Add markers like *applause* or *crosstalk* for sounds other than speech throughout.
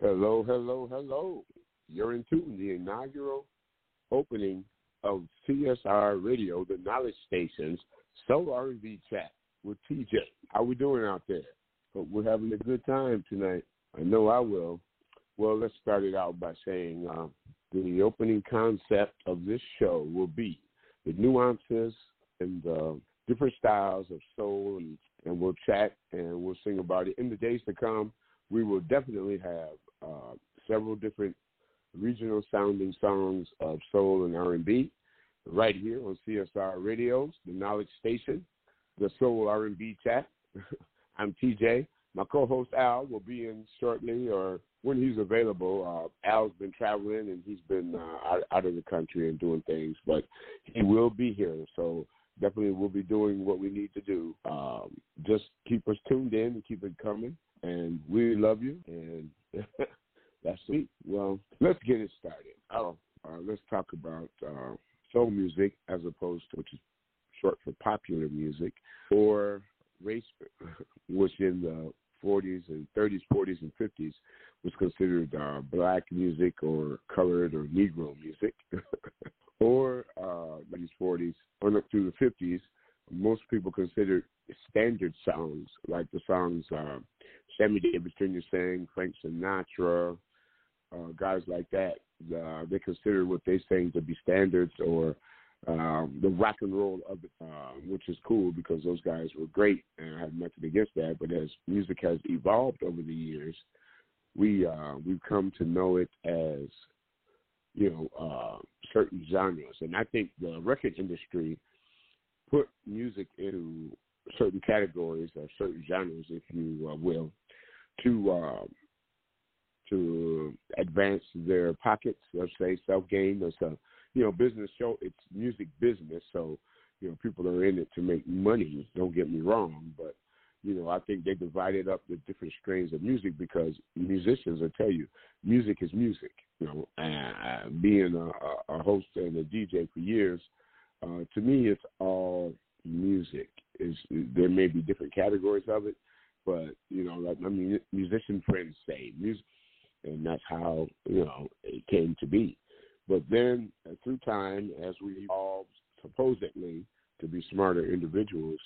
Hello, hello, hello. You're in tune. The inaugural opening of CSR Radio, the Knowledge Station's Soul R&B Chat with TJ. How we doing out there? Hope we're having a good time tonight. I know I will. Well, let's start it out by saying uh, the opening concept of this show will be the nuances and the different styles of soul, and, and we'll chat and we'll sing about it. In the days to come, we will definitely have uh, several different regional sounding songs of soul and R&B right here on CSR Radios, the Knowledge Station, the Soul R&B Chat. *laughs* I'm TJ. My co-host Al will be in shortly, or when he's available. Uh, Al's been traveling and he's been uh, out, out of the country and doing things, but he will be here. So definitely we'll be doing what we need to do. Um, just keep us tuned in and keep it coming. And we love you. And *laughs* that's sweet. Well, let's get it started. Oh, uh, let's talk about uh, soul music as opposed to, which is short for popular music, or race, *laughs* which in the 40s and 30s, 40s, and 50s was considered uh, black music or colored or Negro music, *laughs* or uh, these 40s on up through the 50s, most people considered standard songs like the songs uh, Sammy Davis Jr. sang, Frank Sinatra, uh, guys like that. Uh, they consider what they saying to be standards or um, the rock and roll of it, uh, which is cool because those guys were great, and I have nothing against that. But as music has evolved over the years, we uh, we've come to know it as you know uh, certain genres, and I think the record industry put music into certain categories or certain genres, if you uh, will, to uh, to advance their pockets. Let's say self gain. It's a you know business show. It's music business, so you know people are in it to make money. Don't get me wrong, but you know I think they divided up the different strains of music because musicians will tell you music is music. You know, and being a, a host and a DJ for years, uh, to me it's all music. Is there may be different categories of it, but you know, like my musician friends say, music and that's how you know it came to be. But then, uh, through time, as we evolved supposedly to be smarter individuals,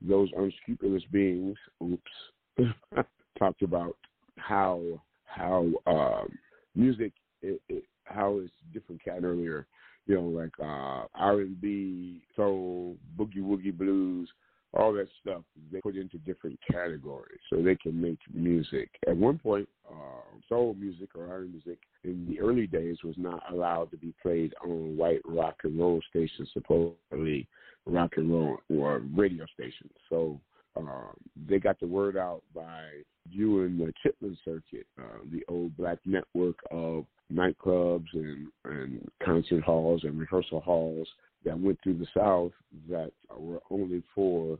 those unscrupulous beings, oops, *laughs* talked about how how um, music it, it, how it's different cat earlier, you know, like uh, R and B, soul, boogie woogie blues, all that stuff they put into different categories so they can make music. At one point, uh, soul music or R music in the early days was not allowed to be played on white rock and roll stations, supposedly rock and roll or radio stations. So uh, they got the word out by viewing the Chitlin Circuit, uh, the old black network of nightclubs and, and concert halls and rehearsal halls that went through the South that were only for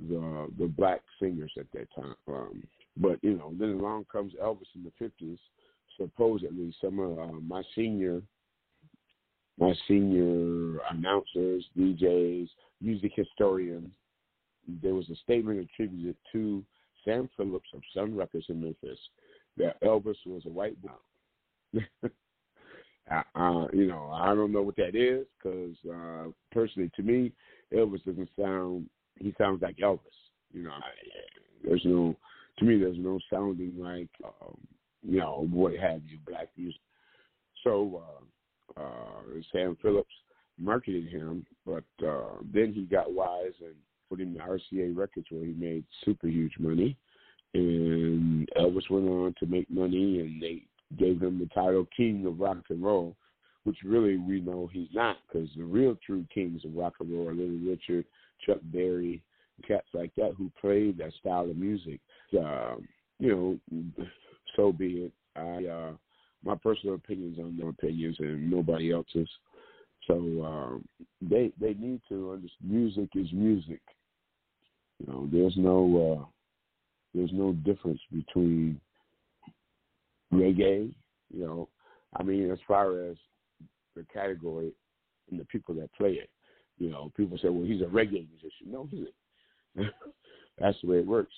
the the black singers at that time. Um, but you know, then along comes Elvis in the fifties. Supposedly, some of uh, my senior my senior announcers, DJs, music historians, there was a statement attributed to Sam Phillips of Sun Records in Memphis that Elvis was a white boy. *laughs* uh, you know, I don't know what that is because uh, personally, to me, Elvis doesn't sound. He sounds like Elvis. You know, I, there's no. To me, there's no sounding like, um, you know, what have you, black music. So uh, uh, Sam Phillips marketed him, but uh, then he got wise and put him in RCA Records where he made super huge money. And Elvis went on to make money, and they gave him the title King of Rock and Roll, which really we know he's not, because the real true kings of rock and roll are Little Richard, Chuck Berry, cats like that who played that style of music. Uh, you know, so be it. I uh, my personal opinions on their opinions and nobody else's. So um, they they need to understand music is music. You know, there's no uh, there's no difference between reggae. You know, I mean, as far as the category and the people that play it, you know, people say, well, he's a reggae musician. No, he's *laughs* a, that's the way it works.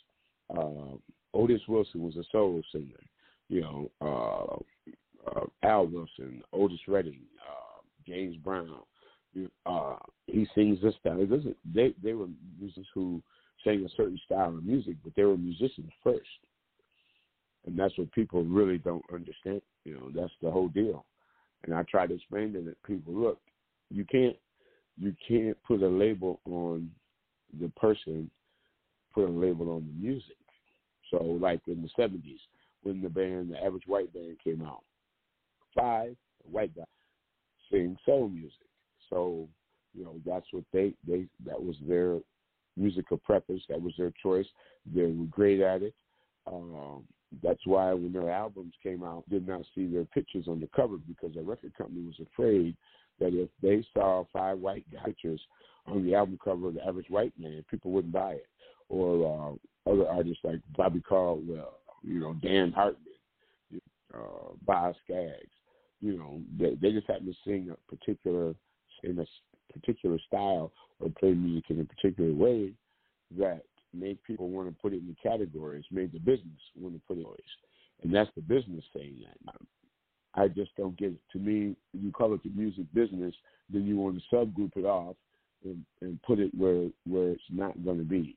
Uh, Otis Wilson was a soul singer. you know, uh, uh, Al Wilson, Otis Redding, uh, James Brown. Uh, he sings this style. It doesn't. They they were musicians who sang a certain style of music, but they were musicians first, and that's what people really don't understand. You know, that's the whole deal. And I try to explain to people, look, you can't you can't put a label on the person, put a label on the music. So, like in the '70s, when the band, the Average White Band, came out, five white guys sing soul music. So, you know, that's what they they that was their musical preference. That was their choice. They were great at it. Um, that's why when their albums came out, did not see their pictures on the cover because the record company was afraid that if they saw five white pictures on the album cover of the average white man, people wouldn't buy it. Or uh, other artists like Bobby Caldwell, you know, Dan Hartman, uh, Boz Scaggs, you know, they, they just happen to sing a particular in a particular style or play music in a particular way that made people want to put it in the categories, made the business want to put it in and that's the business saying that. I just don't get it. To me, you call it the music business, then you want to subgroup it off and, and put it where where it's not going to be.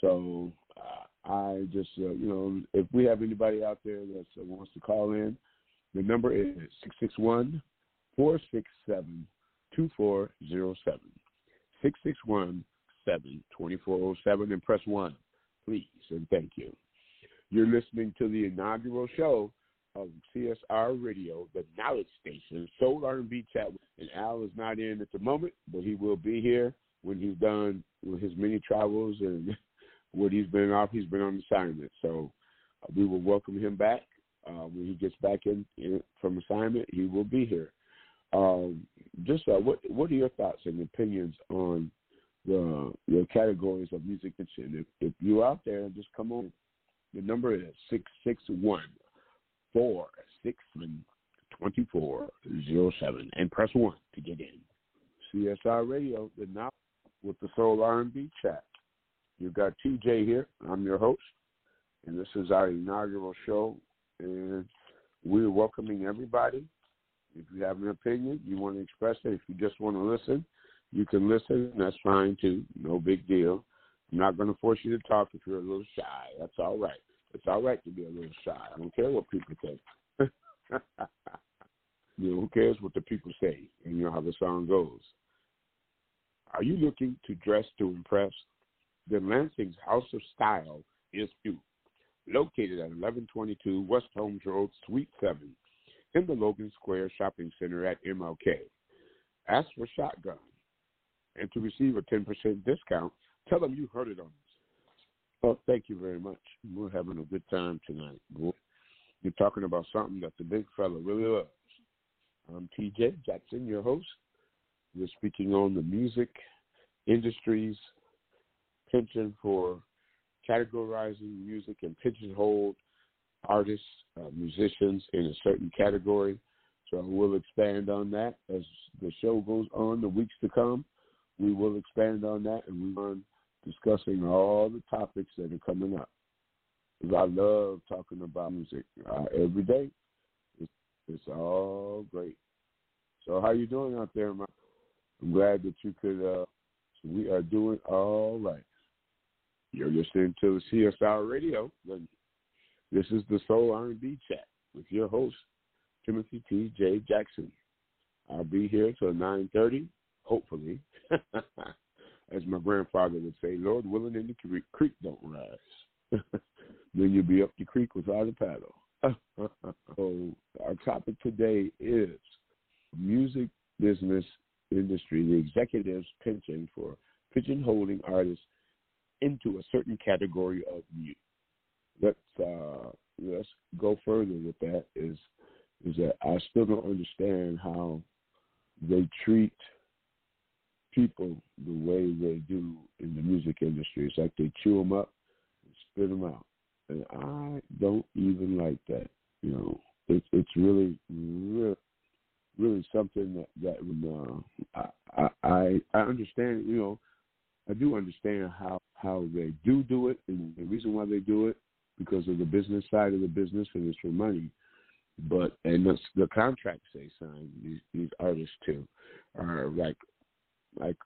So uh, I just, uh, you know, if we have anybody out there that uh, wants to call in, the number is six six one four six seven two four zero seven six six one seven twenty four zero seven and press one, please and thank you. You're listening to the inaugural show of CSR Radio, the Knowledge Station, Soul R&B Chat. And Al is not in at the moment, but he will be here when he's done with his many travels and *laughs* what he's been off. He's been on assignment, so uh, we will welcome him back uh, when he gets back in, in, from assignment. He will be here. Um, just uh, what what are your thoughts and opinions on the the categories of music If, if you're out there, just come on. The number is six six one four six seven twenty four zero seven and press one to get in. CSI Radio, the now with the Soul R and B chat. You've got TJ here. I'm your host, and this is our inaugural show, and we're welcoming everybody. If you have an opinion, you want to express it. If you just want to listen, you can listen. That's fine too. No big deal. I'm not going to force you to talk if you're a little shy. That's all right. It's all right to be a little shy. I don't care what people think. *laughs* you know, who cares what the people say? And you know how the song goes. Are you looking to dress to impress? Then Lansing's House of Style is you. Located at 1122 West Holmes Road, Suite 7, in the Logan Square Shopping Center at MLK. Ask for Shotgun. And to receive a 10% discount, tell them you heard it on well, thank you very much. We're having a good time tonight. You're talking about something that the big fella really loves. I'm TJ Jackson, your host. We're speaking on the music industry's penchant for categorizing music and pigeonhole artists, uh, musicians in a certain category. So we'll expand on that as the show goes on, the weeks to come. We will expand on that and we on discussing all the topics that are coming up. Because I love talking about music uh, every day. It's, it's all great. So how you doing out there, man? I'm glad that you could. Uh, we are doing all right. You're listening to CSR Radio. This is the Soul R&B Chat with your host Timothy T. J. Jackson. I'll be here till 9:30, hopefully. *laughs* as my grandfather would say, Lord willing, and the creek, creek don't rise. *laughs* then you'll be up the creek without a paddle. *laughs* so our topic today is music business industry, the executives penchant for pigeonholing artists into a certain category of music. Let's uh, let's go further with that. Is is that I still don't understand how they treat people the way they do in the music industry. It's like they chew them up and spit them out, and I don't even like that. You know, it's it's really really really something that that uh, I, I I understand. You know, I do understand how how they do do it, and the reason why they do it because of the business side of the business and it's for money. But and the, the contracts they sign these, these artists too are like like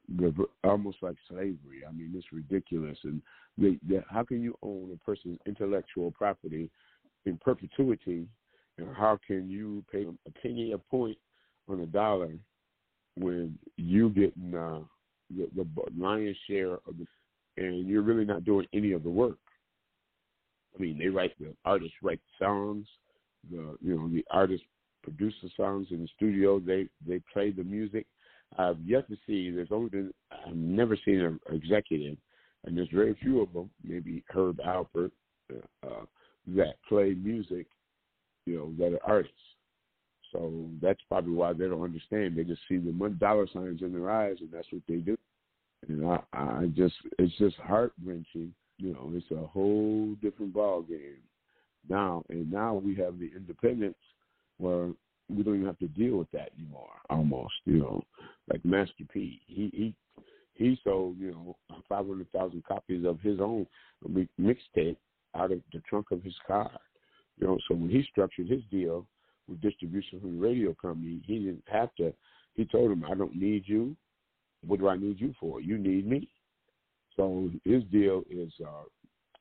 almost like slavery. I mean, it's ridiculous. And they, they, how can you own a person's intellectual property in perpetuity? And how can you pay a penny a point on a dollar when you get uh, the, the lion's share of the, and you're really not doing any of the work? I mean, they write the artists write songs, the you know the artists produce the songs in the studio. They they play the music. I've yet to see. There's only been I've never seen an executive, and there's very few of them. Maybe Herb Alpert uh, uh, that play music, you know, that are artists. So that's probably why they don't understand. They just see the one dollar signs in their eyes, and that's what they do. And I, I just, it's just heart wrenching. You know, it's a whole different ball game now. And now we have the independence where we don't even have to deal with that anymore. Almost, you know, like Master P. He he he sold you know five hundred thousand copies of his own mixtape out of the trunk of his car. You know, so when he structured his deal with distribution from the radio company, he didn't have to. He told him, "I don't need you. What do I need you for? You need me." So his deal is uh,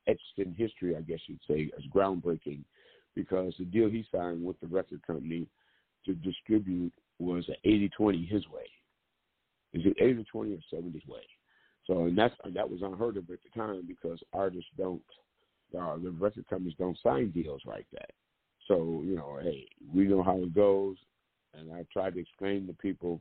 etched in history, I guess you'd say, as groundbreaking, because the deal he signed with the record company to distribute was an 80-20 his way. Is it 80 20 or 70 way? So and that's that was unheard of at the time because artists don't, uh, the record companies don't sign deals like that. So you know, hey, we know how it goes, and I tried to explain to people,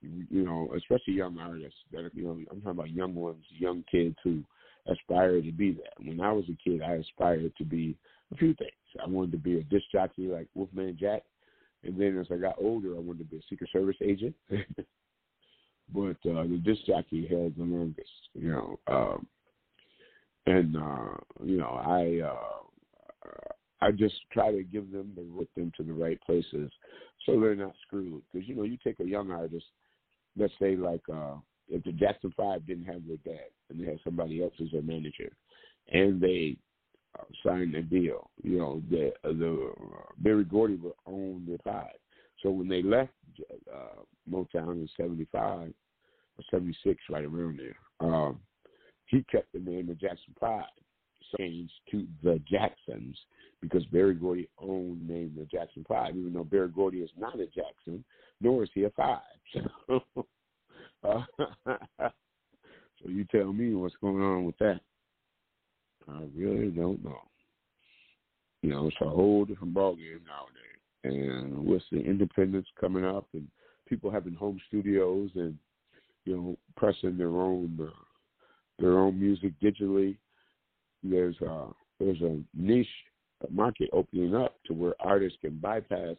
you know, especially young artists that you know, I'm talking about young ones, young kids who aspire to be that. When I was a kid, I aspired to be a few things. I wanted to be a disc jockey like Wolfman Jack, and then as I got older, I wanted to be a Secret Service agent. *laughs* but uh, the disc jockey held the longest, you know. Um, and uh, you know, I uh, I just try to give them the with them to the right places, so they're not screwed. Because you know, you take a young artist, let's say like uh, if the Jackson Five didn't have their dad and they had somebody else as their manager, and they uh, signed a deal, you know, the the uh, Berry Gordy would own the five. So when they left uh, Motown in '75 or '76, right around there, um, he kept the name of Jackson Five changed to the Jacksons because Berry Gordy owned the name the Jackson Five, even though Berry Gordy is not a Jackson, nor is he a five. *laughs* So, uh, *laughs* so you tell me what's going on with that. I really don't know. You know, it's a whole different ballgame nowadays. And with the independence coming up and people having home studios and you know pressing their own uh, their own music digitally, there's a there's a niche market opening up to where artists can bypass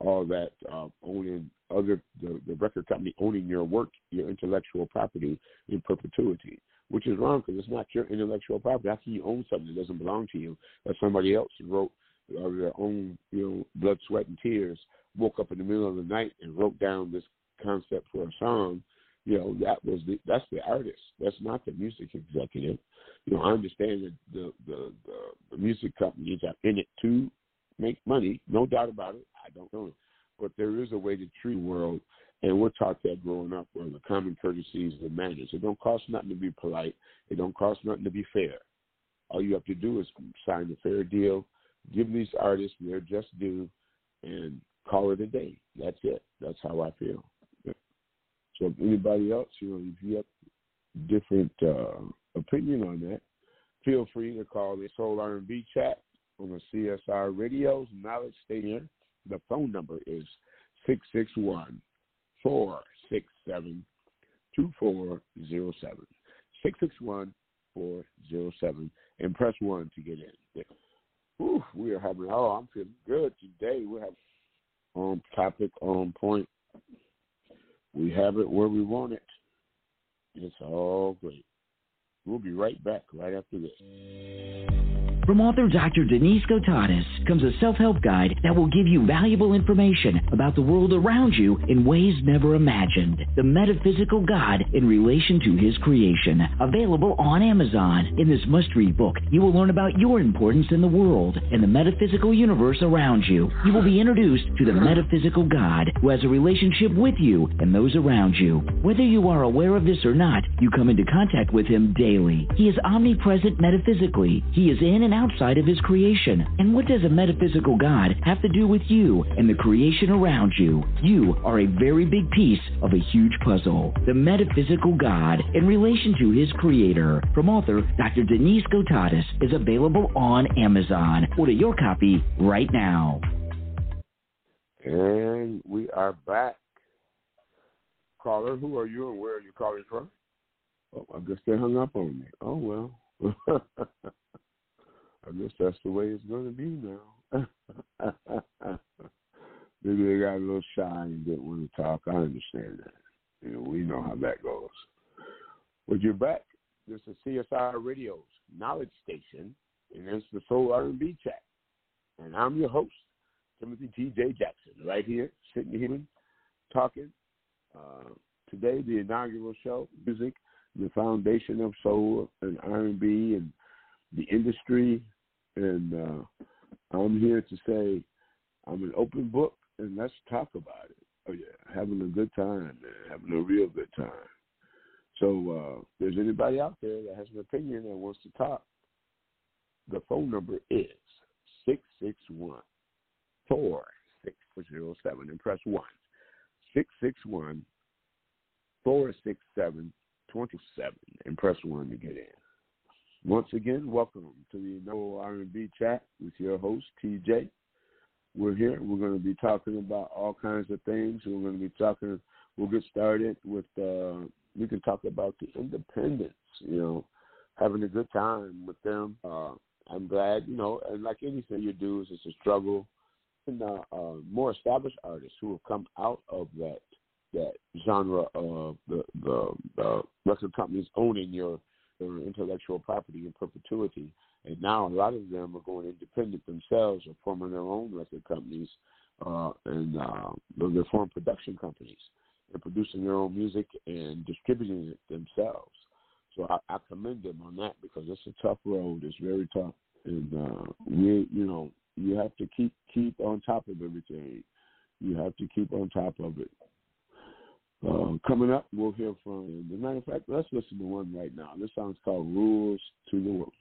all that uh, owning other the, the record company owning your work, your intellectual property in perpetuity, which is wrong because it's not your intellectual property. Can you own something that doesn't belong to you that somebody else wrote or their own, you know, blood, sweat, and tears, woke up in the middle of the night and wrote down this concept for a song you know that was the that's the artist. That's not the music executive. You know i understand that the the the, the music companies are in it to make money no doubt about it. I don't know. But there is a way to treat the world and we're taught that growing up where the common courtesies and manners. It don't cost nothing to be polite. It don't cost nothing to be fair. All you have to do is sign a fair deal give these artists their just due and call it a day. That's it. That's how i feel. So if anybody else, you know, if you have different uh, opinion on that, feel free to call the Soul R&B chat on the CSR Radio's Knowledge Station. The phone number is 661 467 2407. 661 407 and press 1 to get in. Whew, we are having, oh, I'm feeling good today. We have on topic, on point. We have it where we want it. It's all great. We'll be right back right after this. From author Dr. Denise Gotatis comes a self-help guide that will give you valuable information about the world around you in ways never imagined. The Metaphysical God in Relation to His Creation. Available on Amazon. In this must-read book, you will learn about your importance in the world and the metaphysical universe around you. You will be introduced to the metaphysical God who has a relationship with you and those around you. Whether you are aware of this or not, you come into contact with Him daily. He is omnipresent metaphysically. He is in and outside of His creation. And what does a metaphysical God have to do with you and the creation around you? You are a very big piece of a huge puzzle. The metaphysical God in relation to His Creator. From author Dr. Denise Gotatis is available on Amazon. Order your copy right now. And we are back. Caller, who are you and where are you calling from? Oh, I guess they hung up on me. Oh well. *laughs* I guess that's the way it's going to be now. *laughs* Maybe they got a little shy and didn't want to talk. I understand that. You know, we know how that goes. But you're back. This is CSR Radio's Knowledge Station, and it's the Soul R&B Chat. And I'm your host, Timothy T.J. Jackson, right here, sitting here, talking. Uh, today, the inaugural show, music, the foundation of soul and R&B and the industry. And uh, I'm here to say I'm an open book, and let's talk about it. Oh yeah, having a good time, man, having a real good time. So uh, if there's anybody out there that has an opinion and wants to talk, the phone number is six six one four six zero seven and press one. Six six one four six seven twenty seven and press one to get in. Once again, welcome to the No R&B Chat with your host TJ. We're here. We're going to be talking about all kinds of things. We're going to be talking. We'll get started with. Uh, we can talk about the independents. You know, having a good time with them. Uh, I'm glad. You know, and like anything you do, it's a struggle. And uh, uh, more established artists who have come out of that that genre of the the, the record companies owning your their intellectual property in perpetuity. And now a lot of them are going independent themselves or forming their own record companies uh, and uh, they're forming production companies and producing their own music and distributing it themselves. So I, I commend them on that because it's a tough road. It's very tough, and uh, we, you know, you have to keep keep on top of everything. You have to keep on top of it. Uh, coming up, we'll hear from. As a matter of fact, let's listen to one right now. This song's called "Rules to the World."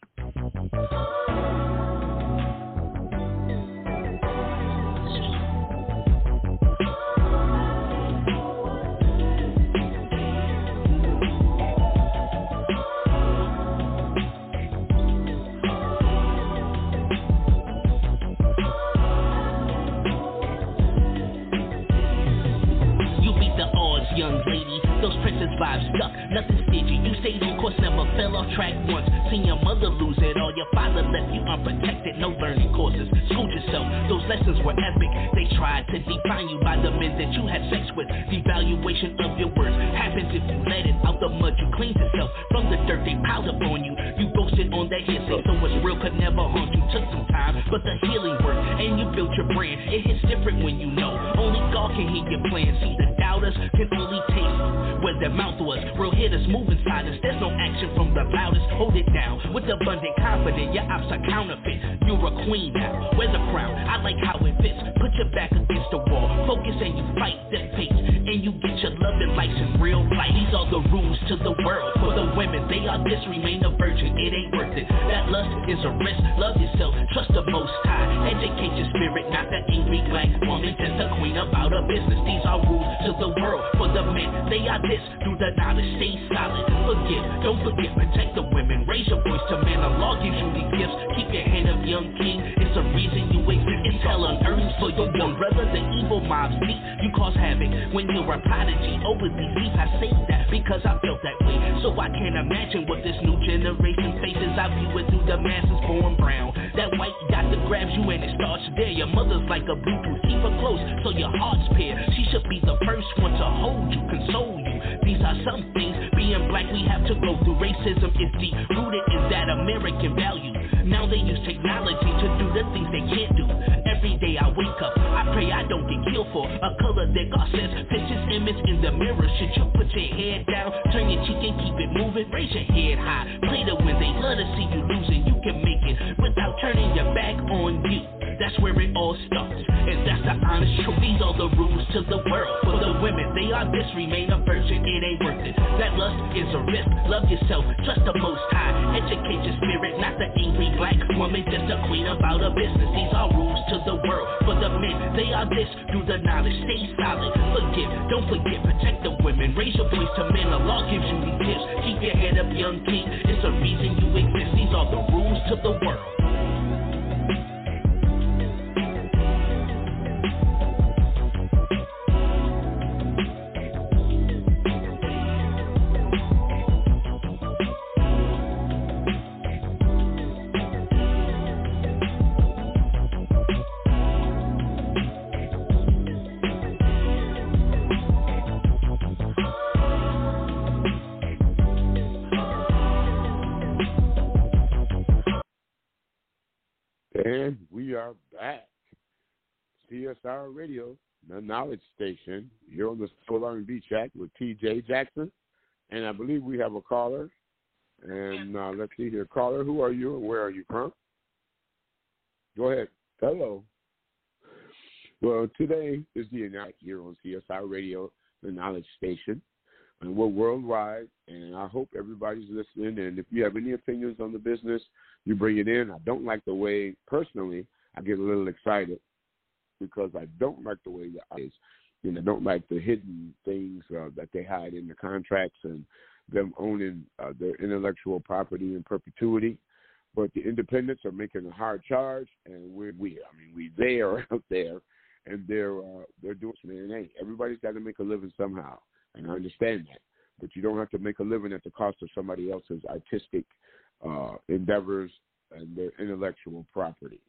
Vibes stuck, nothing stagey. You stayed on course, never fell off track once. Seen your mother lose it all, your father left you unprotected. No learning courses, schooled yourself. Those lessons were epic. They tried to define you by the men that you had sex with. Devaluation of your worth happens if you let it out the mud. You cleaned yourself from the dirt they piled up on you. You boasted on that hearsay, so what's real could never haunt you. Took some time, but the healing worked, and you built your brand. It hits different when you know. Only God can hear your plans. See, the doubters can only taste where their mouth was. Real hitters move inside us. There's no action from the loudest. Hold it down with abundant confidence. Your ops are counterfeit. You're a queen now. Wear the crown. I like how it fits. Put your back against the wall. Focus and you fight the pace. And you get your love and life in real life. These are the rules to the world. For the women, they are this. Remain a virgin. It ain't worth it. That lust is a risk. Love yourself. Trust the most high. Educate your spirit. Not the angry black woman. Just a queen about her business. These are rules to the world. For the men, they are this. do the knowledge, stay solid. Forgive, don't forget, protect the women. Raise your voice to men. Allah gives you these gifts. Keep your hand up, young king. Hell on earth for your young brother. The evil mobs meet. You cause havoc when you're a prodigy. Openly deep, I say that because I felt that way. So I can't imagine what this new generation faces. I view it through the masses born brown. That white doctor grabs you and it starts there. Your mother's like a Bluetooth. Keep her close so your heart's pure. She should be the first one to hold you, console you. These are some things being black we have to go through. Racism is deep rooted in that American value. Now they use technology to do the things they can't do. Every day I wake up, I pray I don't get killed for a color that God says fits his image in the mirror. Should you put your head down, turn your cheek and keep it moving? Raise your head high, play to win. They love to see you losing. You can make it without turning your back on you. That's where it all starts, and that's the honest truth. These are the rules to the world. For the women, they are this, remain a virgin. It ain't worth it. That lust is a risk. Love yourself, trust the Most High. Educate your spirit, not the angry black woman, just a queen about a business. These are rules to the world. For the men, they are this. Through the knowledge, stay solid. Forgive, don't forget, protect the women. Raise your voice to men. The law gives you these gifts. Keep your head up, young king. It's a reason you exist. These are the rules to the world. CSR Radio, the knowledge station. You're on the Soul R&B track with TJ Jackson. And I believe we have a caller. And uh, let's see here. Caller, who are you and where are you from? Go ahead. Hello. Well, today is the night here on CSR Radio, the knowledge station. And we're worldwide, and I hope everybody's listening. And if you have any opinions on the business, you bring it in. I don't like the way, personally, I get a little excited because I don't like the way the eyes, you know, don't like the hidden things uh, that they hide in the contracts and them owning uh, their intellectual property in perpetuity. But the independents are making a hard charge, and we're we. I mean, we there *laughs* out there, and they're uh, they're doing. Man, hey, everybody's got to make a living somehow, and I understand that. But you don't have to make a living at the cost of somebody else's artistic uh, endeavors and their intellectual property.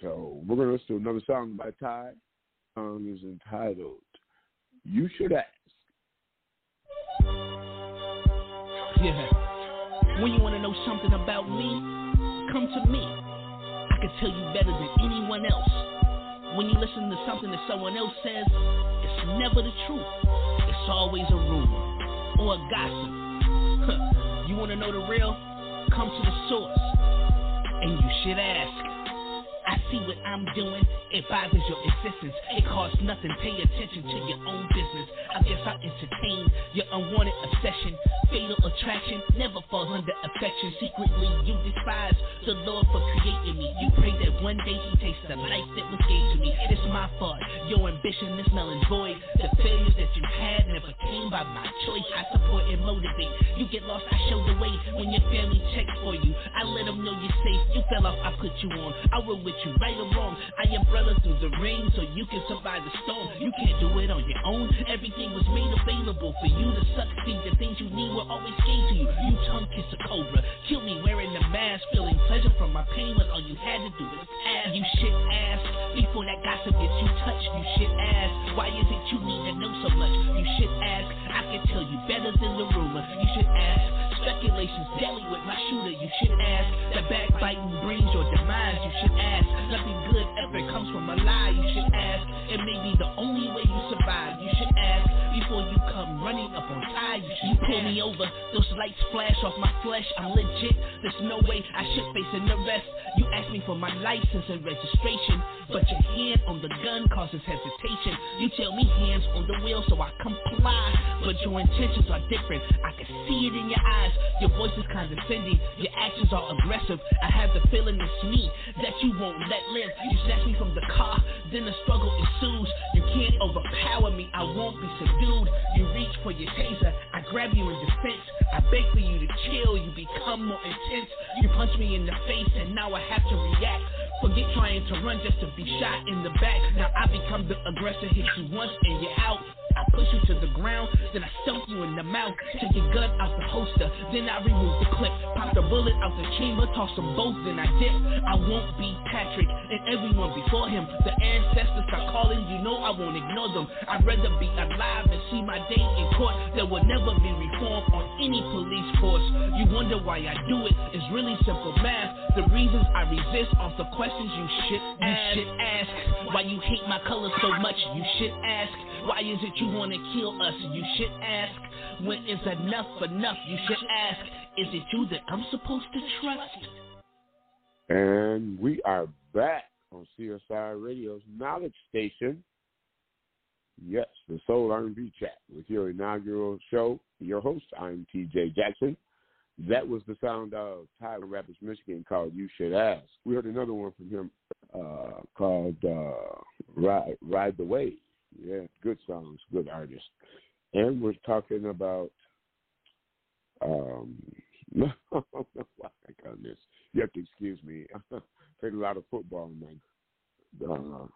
So we're gonna listen to another song by Ty. The song is entitled "You Should Ask." Yeah. When you want to know something about me, come to me. I can tell you better than anyone else. When you listen to something that someone else says, it's never the truth. It's always a rumor or a gossip. you want to know the real? Come to the source. And you should ask. I see what I'm doing, it bothers your existence. It costs nothing, pay attention to your own business. I guess I entertain your unwanted obsession. Fatal attraction never falls under affection. Secretly, you despise the Lord for creating me. You pray that one day He takes the life that was gave to me. It's my fault, your ambition is null and void. The failures that you had never came by my choice. I support and motivate. You get lost, I show the way. When your family checks for you, I let them know you're safe. You fell off, I put you on. I will with you, right or wrong. I am brother through the rain so you can survive the storm. You can't do it on your own. Everything was made available for you to succeed. The things you need were always gave to you. You tongue kiss a cobra. Kill me wearing the mask, feeling pleasure from my pain when all you had to do was ask. You shit ass. before that gossip gets you touched. You shit ass. why is it you need to know so much? You shit ass. I can tell you better than the rumor. Speculations daily with my shooter. You should ask. That backbiting brings your demise. You should ask. Nothing good ever comes from a lie. You should ask. It may be the only way you survive. You should ask before you running up on time. You, pull me over. Those lights flash off my flesh. I'm legit. There's no way I should face an arrest. You ask me for my license and registration, but your hand on the gun causes hesitation. You tell me hands on the wheel, so I comply. But your intentions are different. I can see it in your eyes. Your voice is condescending, your actions are aggressive. I have the feeling it's me that you won't let live. You snatch me from the then the struggle ensues. You can't overpower me, I won't be subdued. You reach for your taser, I grab you in defense. I beg for you to chill, you become more intense. You punch me in the face, and now I have to react. Forget trying to run just to be shot in the back. Now I become the aggressor, hit you once and you're out. I push you to the ground, then I stump you in the mouth. Take your gun out the holster, then I remove the clip. Pop the bullet out the chamber, toss them both, then I dip. I won't be Patrick and everyone before him. The ancestors are calling, you know I won't ignore them. I'd rather be alive and see my day in court. There will never be reform on any police force. You wonder why I do it, it's really simple math. The reasons I resist are the questions you should ask. You should ask why you hate my color so much. You should ask why is it you wanna kill us? You should ask. When is enough enough? You should ask. Is it you that I'm supposed to trust? And we are back on CSI Radio's Knowledge Station. Yes, the Soul R&B Chat with your inaugural show. Your host, I'm TJ Jackson. That was the sound of Tyler Rapids, Michigan, called "You Should Ask." We heard another one from him uh, called uh, "Ride Ride the Wave." Yeah, good songs, good artist. And we're talking about um no, *laughs* why this. You have to excuse me. I *laughs* played a lot of football man. Uh,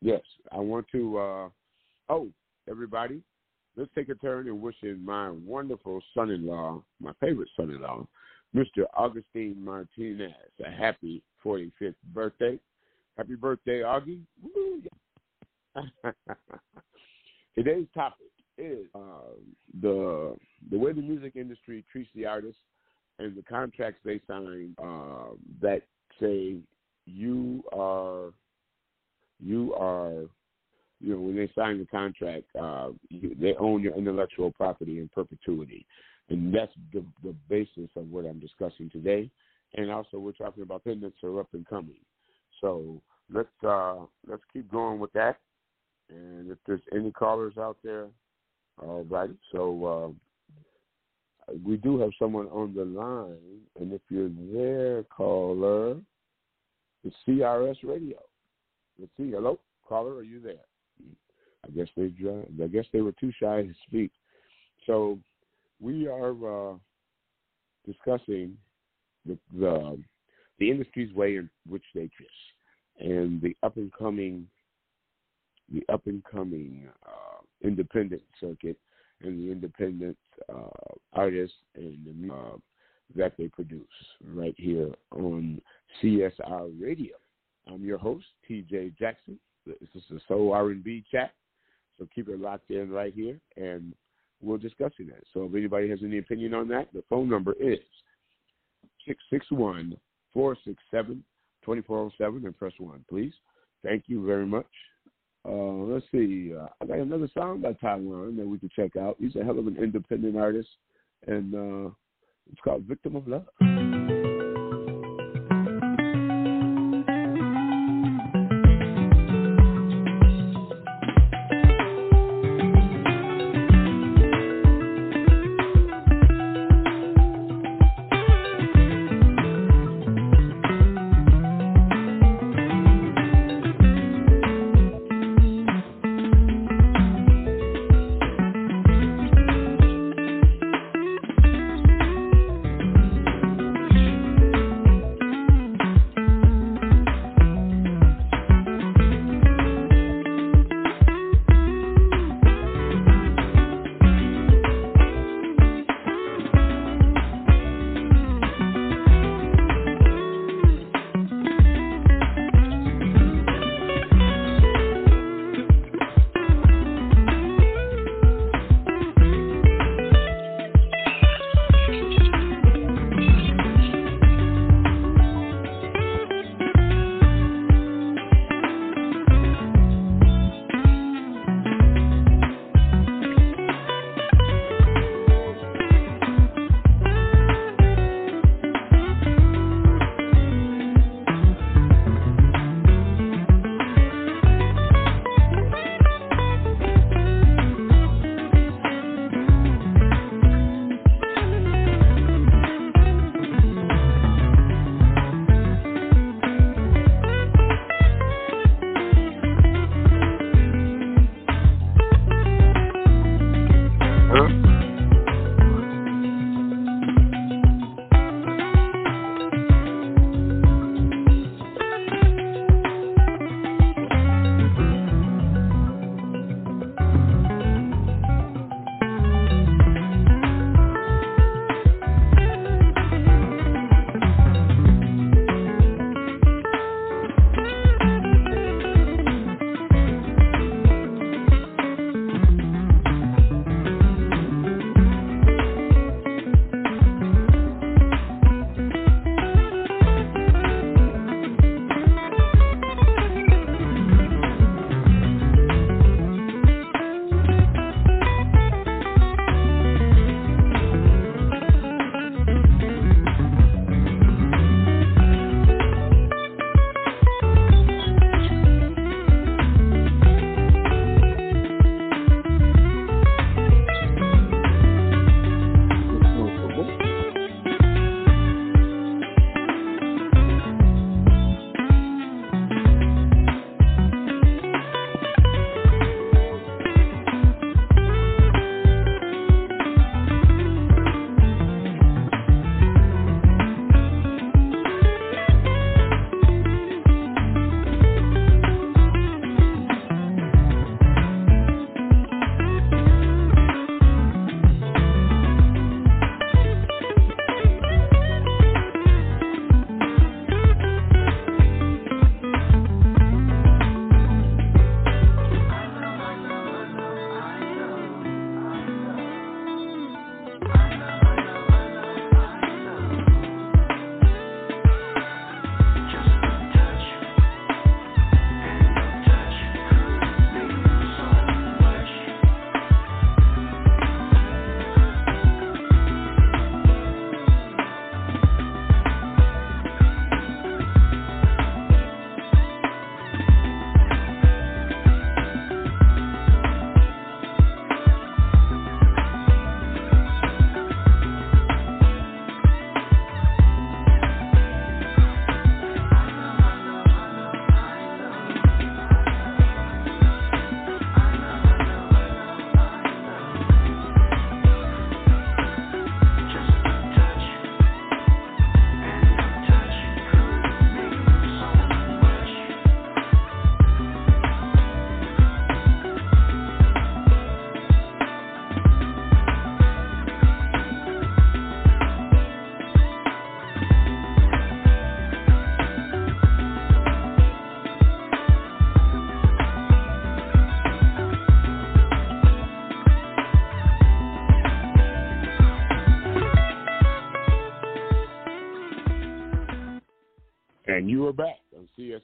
yes, I want to uh oh, everybody, let's take a turn and wishing my wonderful son in law, my favorite son in law, Mr. Augustine Martinez, a happy 45th birthday. Happy birthday, Augie. *laughs* Today's topic is uh, the the way the music industry treats the artists and the contracts they sign uh, that say you are you are you know when they sign the contract uh, you, they own your intellectual property in perpetuity and that's the the basis of what I'm discussing today and also we're talking about things that are up and coming so let's uh, let's keep going with that and if there's any callers out there, all right. So uh, we do have someone on the line, and if you're there, caller, it's CRS Radio. Let's see. Hello, caller, are you there? I guess they I guess they were too shy to speak. So we are uh, discussing the, the the industry's way in which they dress and the up and coming the up and coming uh, independent circuit and the independent uh, artists and the, uh, that they produce right here on CSR Radio. I'm your host, TJ Jackson. This is the Soul R&B chat, so keep it locked in right here, and we're discussing that. So if anybody has any opinion on that, the phone number is 661 467 2407 and press 1, please. Thank you very much. Uh, let's see. Uh, I got another song by Taiwan that we can check out. He's a hell of an independent artist, and uh, it's called "Victim of Love."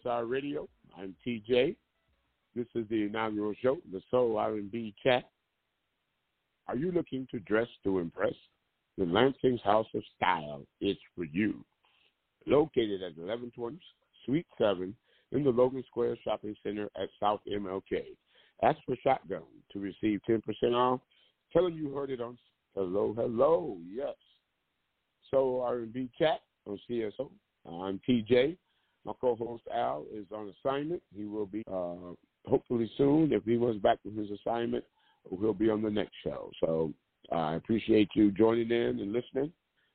CSR Radio. I'm TJ. This is the inaugural show, the Soul R&B Chat. Are you looking to dress to impress? The Lansing's House of Style is for you. Located at 1120 Suite 7 in the Logan Square Shopping Center at South MLK. Ask for Shotgun to receive 10% off. Tell them you heard it on Hello, Hello, yes. So R&B Chat on CSO. I'm TJ. My co-host Al is on assignment. He will be uh, hopefully soon. If he was back from his assignment, he'll be on the next show. So I appreciate you joining in and listening.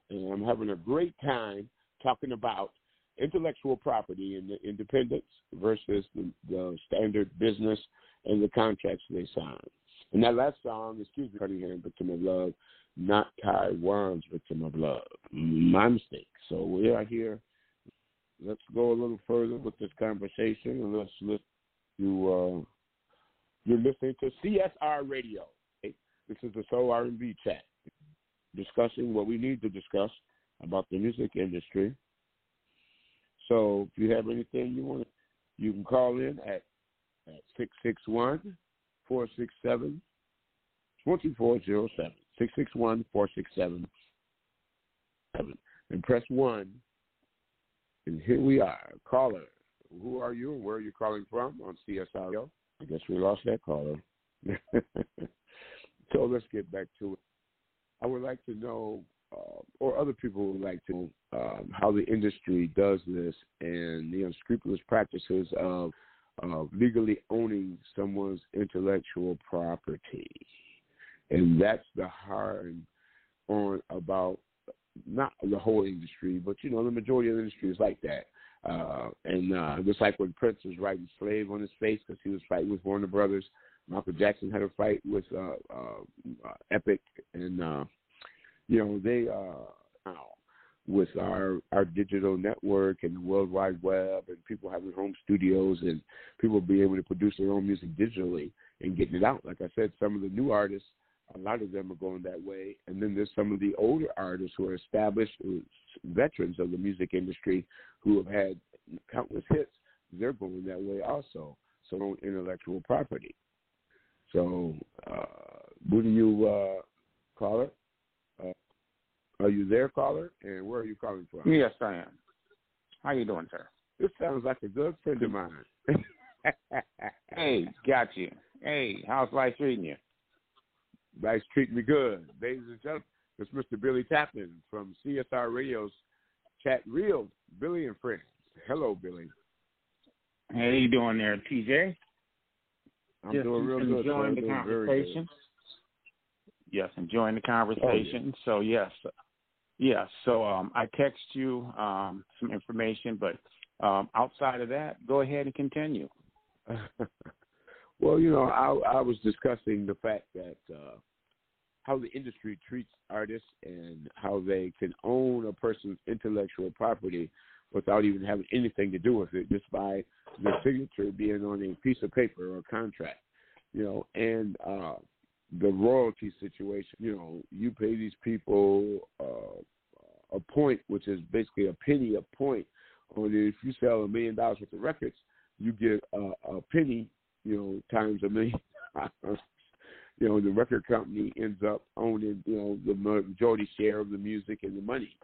And I'm having a great time talking about intellectual property and the independence versus the, the standard business and the contracts they sign. And that last song, excuse me, Cunningham, Victim of Love, not Taiwan's Victim of Love. My mistake. So we are here. Let's go a little further with this conversation and let's listen to, uh, you're listening to CSR Radio. Okay? This is the Soul R&B chat, discussing what we need to discuss about the music industry. So if you have anything you want, you can call in at at 661 467 2407. 661 467 and press 1. And here we are. Caller, who are you and where are you calling from on CSR? I guess we lost that caller. *laughs* so let's get back to it. I would like to know, uh, or other people would like to, um, how the industry does this and the unscrupulous practices of uh, legally owning someone's intellectual property. And that's the hard on about not the whole industry, but you know, the majority of the industry is like that. Uh, and uh, just like when Prince was writing "Slave" on his face because he was fighting with Warner Brothers, Michael Jackson had a fight with uh, uh, Epic, and uh, you know they uh, with our our digital network and the World Wide Web and people having home studios and people being able to produce their own music digitally and getting it out. Like I said, some of the new artists, a lot of them are going that way, and then there's some of the older artists who are established veterans of the music industry who have had countless hits. They're going that way also. So on intellectual property. So, uh, what do you uh, call it? Are you there, caller? And where are you calling from? Yes, I am. How you doing, sir? This sounds like a good friend of mine. *laughs* hey, got you. Hey, how's life treating you? Life's treating me good. Ladies and gentlemen, it's Mr. Billy Tappan from CSR Radio's Chat Real, Billy and Friends. Hello, Billy. How you doing there, TJ? I'm Just doing real good. Enjoying the conversation. Yes, enjoying the conversation. Oh, yeah. So yes, yeah, so um, I text you um, some information, but um, outside of that, go ahead and continue. *laughs* well, you know, I, I was discussing the fact that uh, how the industry treats artists and how they can own a person's intellectual property without even having anything to do with it, just by the signature being on a piece of paper or contract. You know, and uh, the royalty situation. You know, you pay these people uh, a point, which is basically a penny a point. Or if you sell a million dollars worth of records, you get a, a penny, times a million. you know, the record company ends up owning, you know, the majority share of the music and the money,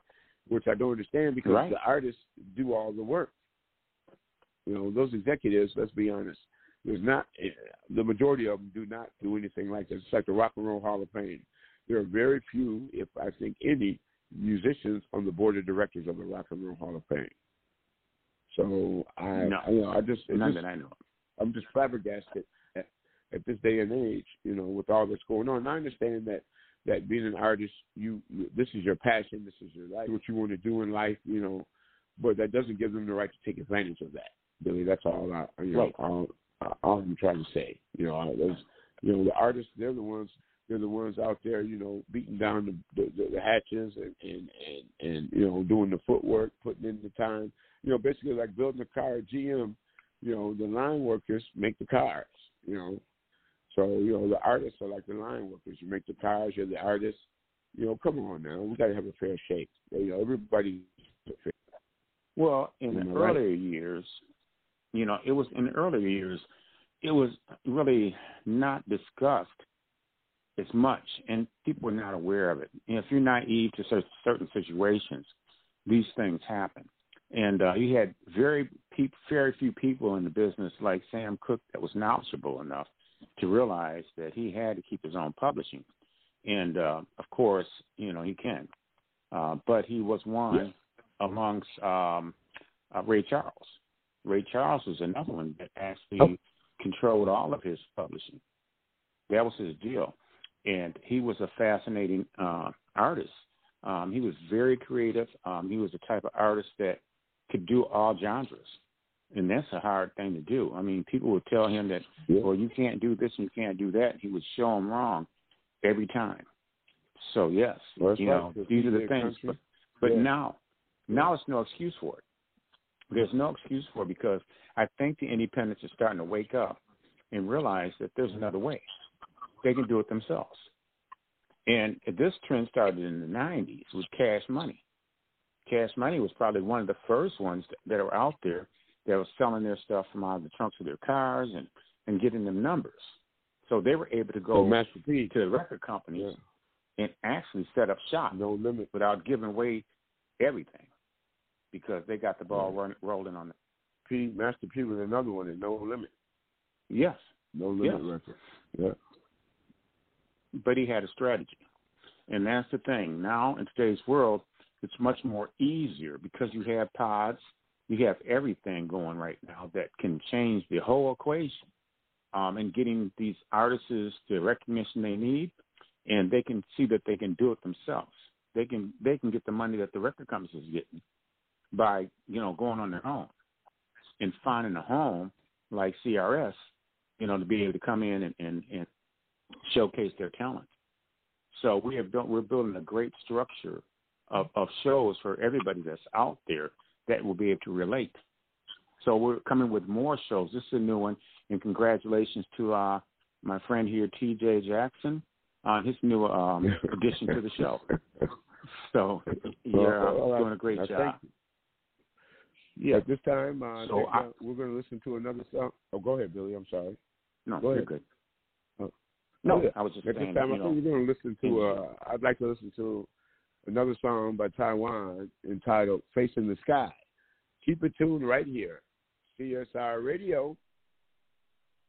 which I don't understand because right. the artists do all the work. You know, those executives, let's be honest, there's not eh, the majority of them do not do anything like this. It's like the Rock and Roll Hall of Fame. There are very few, if I think any, musicians on the board of directors of the Rock and Roll Hall of Fame. So I, no, I, you know, I just none just, that I know. I'm just flabbergasted at, this day and age, you know, with all that's going on. And I understand that that being an artist, you, this is your passion, this is your life, what you want to do in life, you know, but that doesn't give them the right to take advantage of that. Really, that's all I, you know, right. all, all I'm trying to say. You know, those, you know, the artists, they're the ones, they're the ones out there, you know, beating down the the, the hatches and, and and and you know doing the footwork, putting in the time. You know, basically like building a car at GM. You know, the line workers make the cars. You know, so you know the artists are like the line workers. You make the cars, you're the artist. You know, come on now, we got to have a fair shake. You know, everybody. Well, in the right? earlier years, you know, it was in the earlier years, it was really not discussed as much, and people were not aware of it. And if you're naive to certain situations, these things happen. And uh, you had very pe- very few people in the business like Sam Cooke that was knowledgeable enough to realize that he had to keep his own publishing. And uh, of course, you know he can, uh, but he was one amongst um, uh, Ray Charles. Ray Charles was another one that actually oh. controlled all of his publishing. That was his deal, and he was a fascinating uh, artist. Um, he was very creative. Um, he was the type of artist that could do all genres, and that's a hard thing to do. I mean, people would tell him that, yeah. well, you can't do this and you can't do that. He would show them wrong every time. So yes, well, you know, these are the things. But, but yeah. now, now it's no excuse for it. There's no excuse for it because I think the independents are starting to wake up and realize that there's another way. They can do it themselves. And this trend started in the 90s with Cash Money. Cash Money was probably one of the first ones that are out there that was selling their stuff from out of the trunks of their cars and, and getting them numbers. So they were able to go Master P. to the record companies yeah. and actually set up shop no limit without giving away everything because they got the ball yeah. run, rolling on it. P Master P was another one at No Limit. Yes. No Limit yes. record. Yeah. But he had a strategy. And that's the thing. Now in today's world, it's much more easier because you have pods, you have everything going right now that can change the whole equation. Um, and getting these artists the recognition they need, and they can see that they can do it themselves. They can they can get the money that the record companies is getting by you know going on their own and finding a home like CRS, you know, to be able to come in and, and, and showcase their talent. So we have built we're building a great structure of, of shows for everybody that's out there that will be able to relate. So we're coming with more shows. This is a new one, and congratulations to uh, my friend here, T.J. Jackson, on his new um, *laughs* addition to the show. So you're uh, doing a great uh, job. Yeah. At this time, uh, so I, we're going to listen to another song. Oh, go ahead, Billy. I'm sorry. No, go you're ahead. good. Oh. No. I was just At saying. this time, I know, think we're going to listen to. Uh, I'd like to listen to another song by Taiwan entitled "Facing the Sky." Keep it tuned right here, CSR Radio,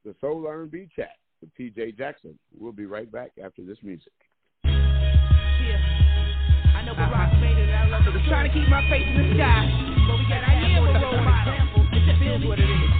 the Soul R&B Chat with T.J. Jackson. We'll be right back after this music. Yeah. I know uh-huh. rock made it. I love it. I'm trying to keep my face in the sky, but we got I am a role model. It just is what it is.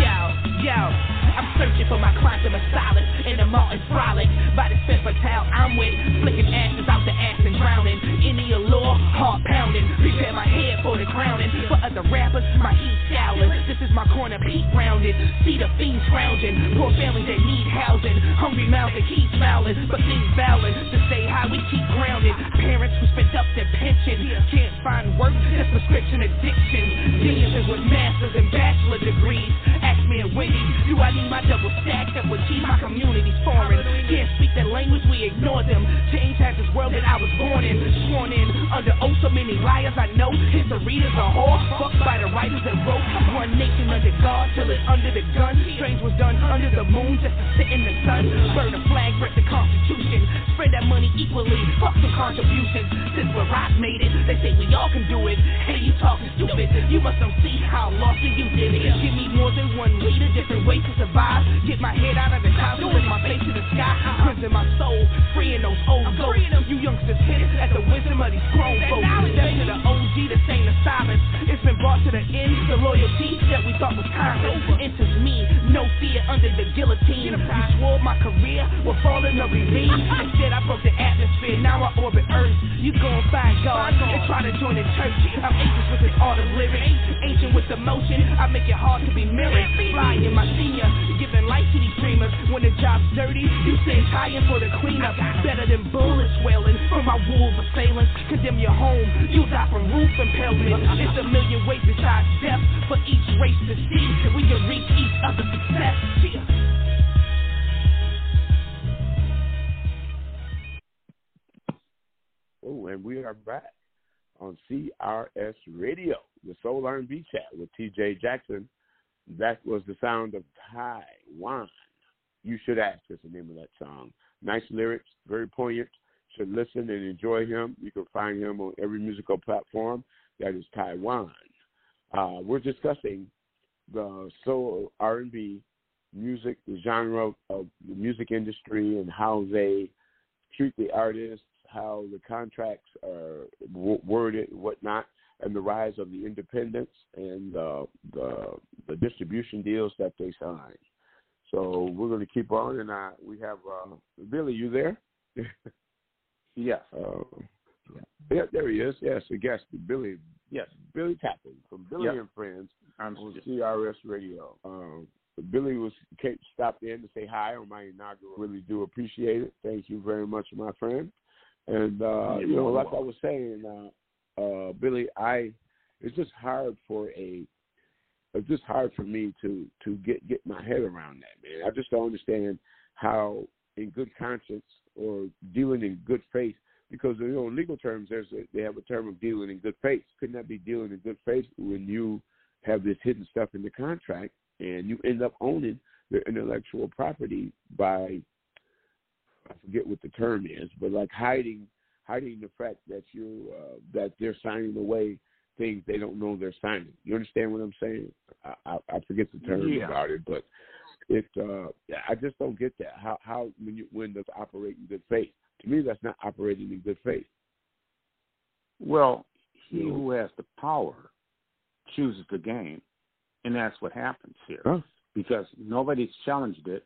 Yo, yo. I'm searching for my quantum of solace in the Martin frolic. By the fifth towel I'm with, flicking ashes out the ass and drowning. In the allure, heart pounding. Prepare my head for the crowning. For other rappers, my heat scowling. This is my corner, peak rounded. See the fiends scrounging. Poor families that need housing. Hungry mouths that keep smiling. But things balance to stay high, we keep grounded. Parents who spent up their pension can't find work, that's prescription addiction. Geniuses with masters and bachelor degrees. Ask me a Wendy, do I need my double stack that would keep my communities foreign. Language, we ignore them. Change has this world that I was born in. Sworn in under oath, so many liars I know. History is a whore, fucked by the writers that wrote. One nation under God till it's under the gun. Strange was done under the moon just to sit in the sun. Burn a flag, break the Constitution. Spread that money equally, fuck some contributions. Since we're rock made it, they say we all can do it. Hey, you talking stupid? You must don't see how lost you did it. Give me more than one leader, different ways to survive. Get my head out of the clouds, lift my face to the sky. Crimson my soul, freeing those old ghosts. You youngsters hit it at the wisdom of these grown folks. Step to the OG, the same the silence. It's been brought to the end. The loyalty that we thought was constant enters me. No fear under the guillotine. You swore my career will fall in a ravine. *laughs* Instead, I broke the atmosphere. Now I orbit Earth. You gon' find God and try to join the church. I'm ancient with this art of living. Ancient with emotion. I make it hard to be mirrored. Fly in my senior giving life to these dreamers. When the job's dirty, you stand tying for the cleanup. Better than bullets wailing from my wolves assailants. Condemn your home, you die from roof impalement. It's a million ways besides death for each race to see. We can reach each other's success. Yeah. Oh, and we are back on CRS Radio, the Soul R&B chat with T.J. Jackson. That was the sound of Taiwan. You should ask is the name of that song. Nice lyrics, very poignant. Should listen and enjoy him. You can find him on every musical platform. That is Taiwan. Uh, we're discussing the soul R&B music, the genre of the music industry, and how they treat the artists, how the contracts are worded, whatnot, and the rise of the independents and the the distribution deals that they sign. So we're going to keep on, and uh, we have uh, Billy. You there? *laughs* yes. Uh, yeah, there he is. Yes, a guest, Billy. Yes, Billy Tappan from Billy yep. and Friends I'm on CRS Radio. Um, Billy was stopped in to say hi on my inaugural. Really do appreciate it. Thank you very much, my friend. And uh, you know, like I was saying, uh, uh, Billy, I it's just hard for a it's just hard for me to to get get my head around that, man. I just don't understand how, in good conscience or dealing in good faith, because you know, in legal terms, there's a, they have a term of dealing in good faith. Couldn't that be dealing in good faith when you have this hidden stuff in the contract and you end up owning the intellectual property by I forget what the term is, but like hiding hiding the fact that you uh, that they're signing away things they don't know they're signing. You understand what I'm saying? I, I, I forget the term yeah. about it, but it uh, I just don't get that. How how when you when does operate in good faith? To me, that's not operating in good faith. Well, he who has the power chooses the game, and that's what happens here. Huh? Because nobody's challenged it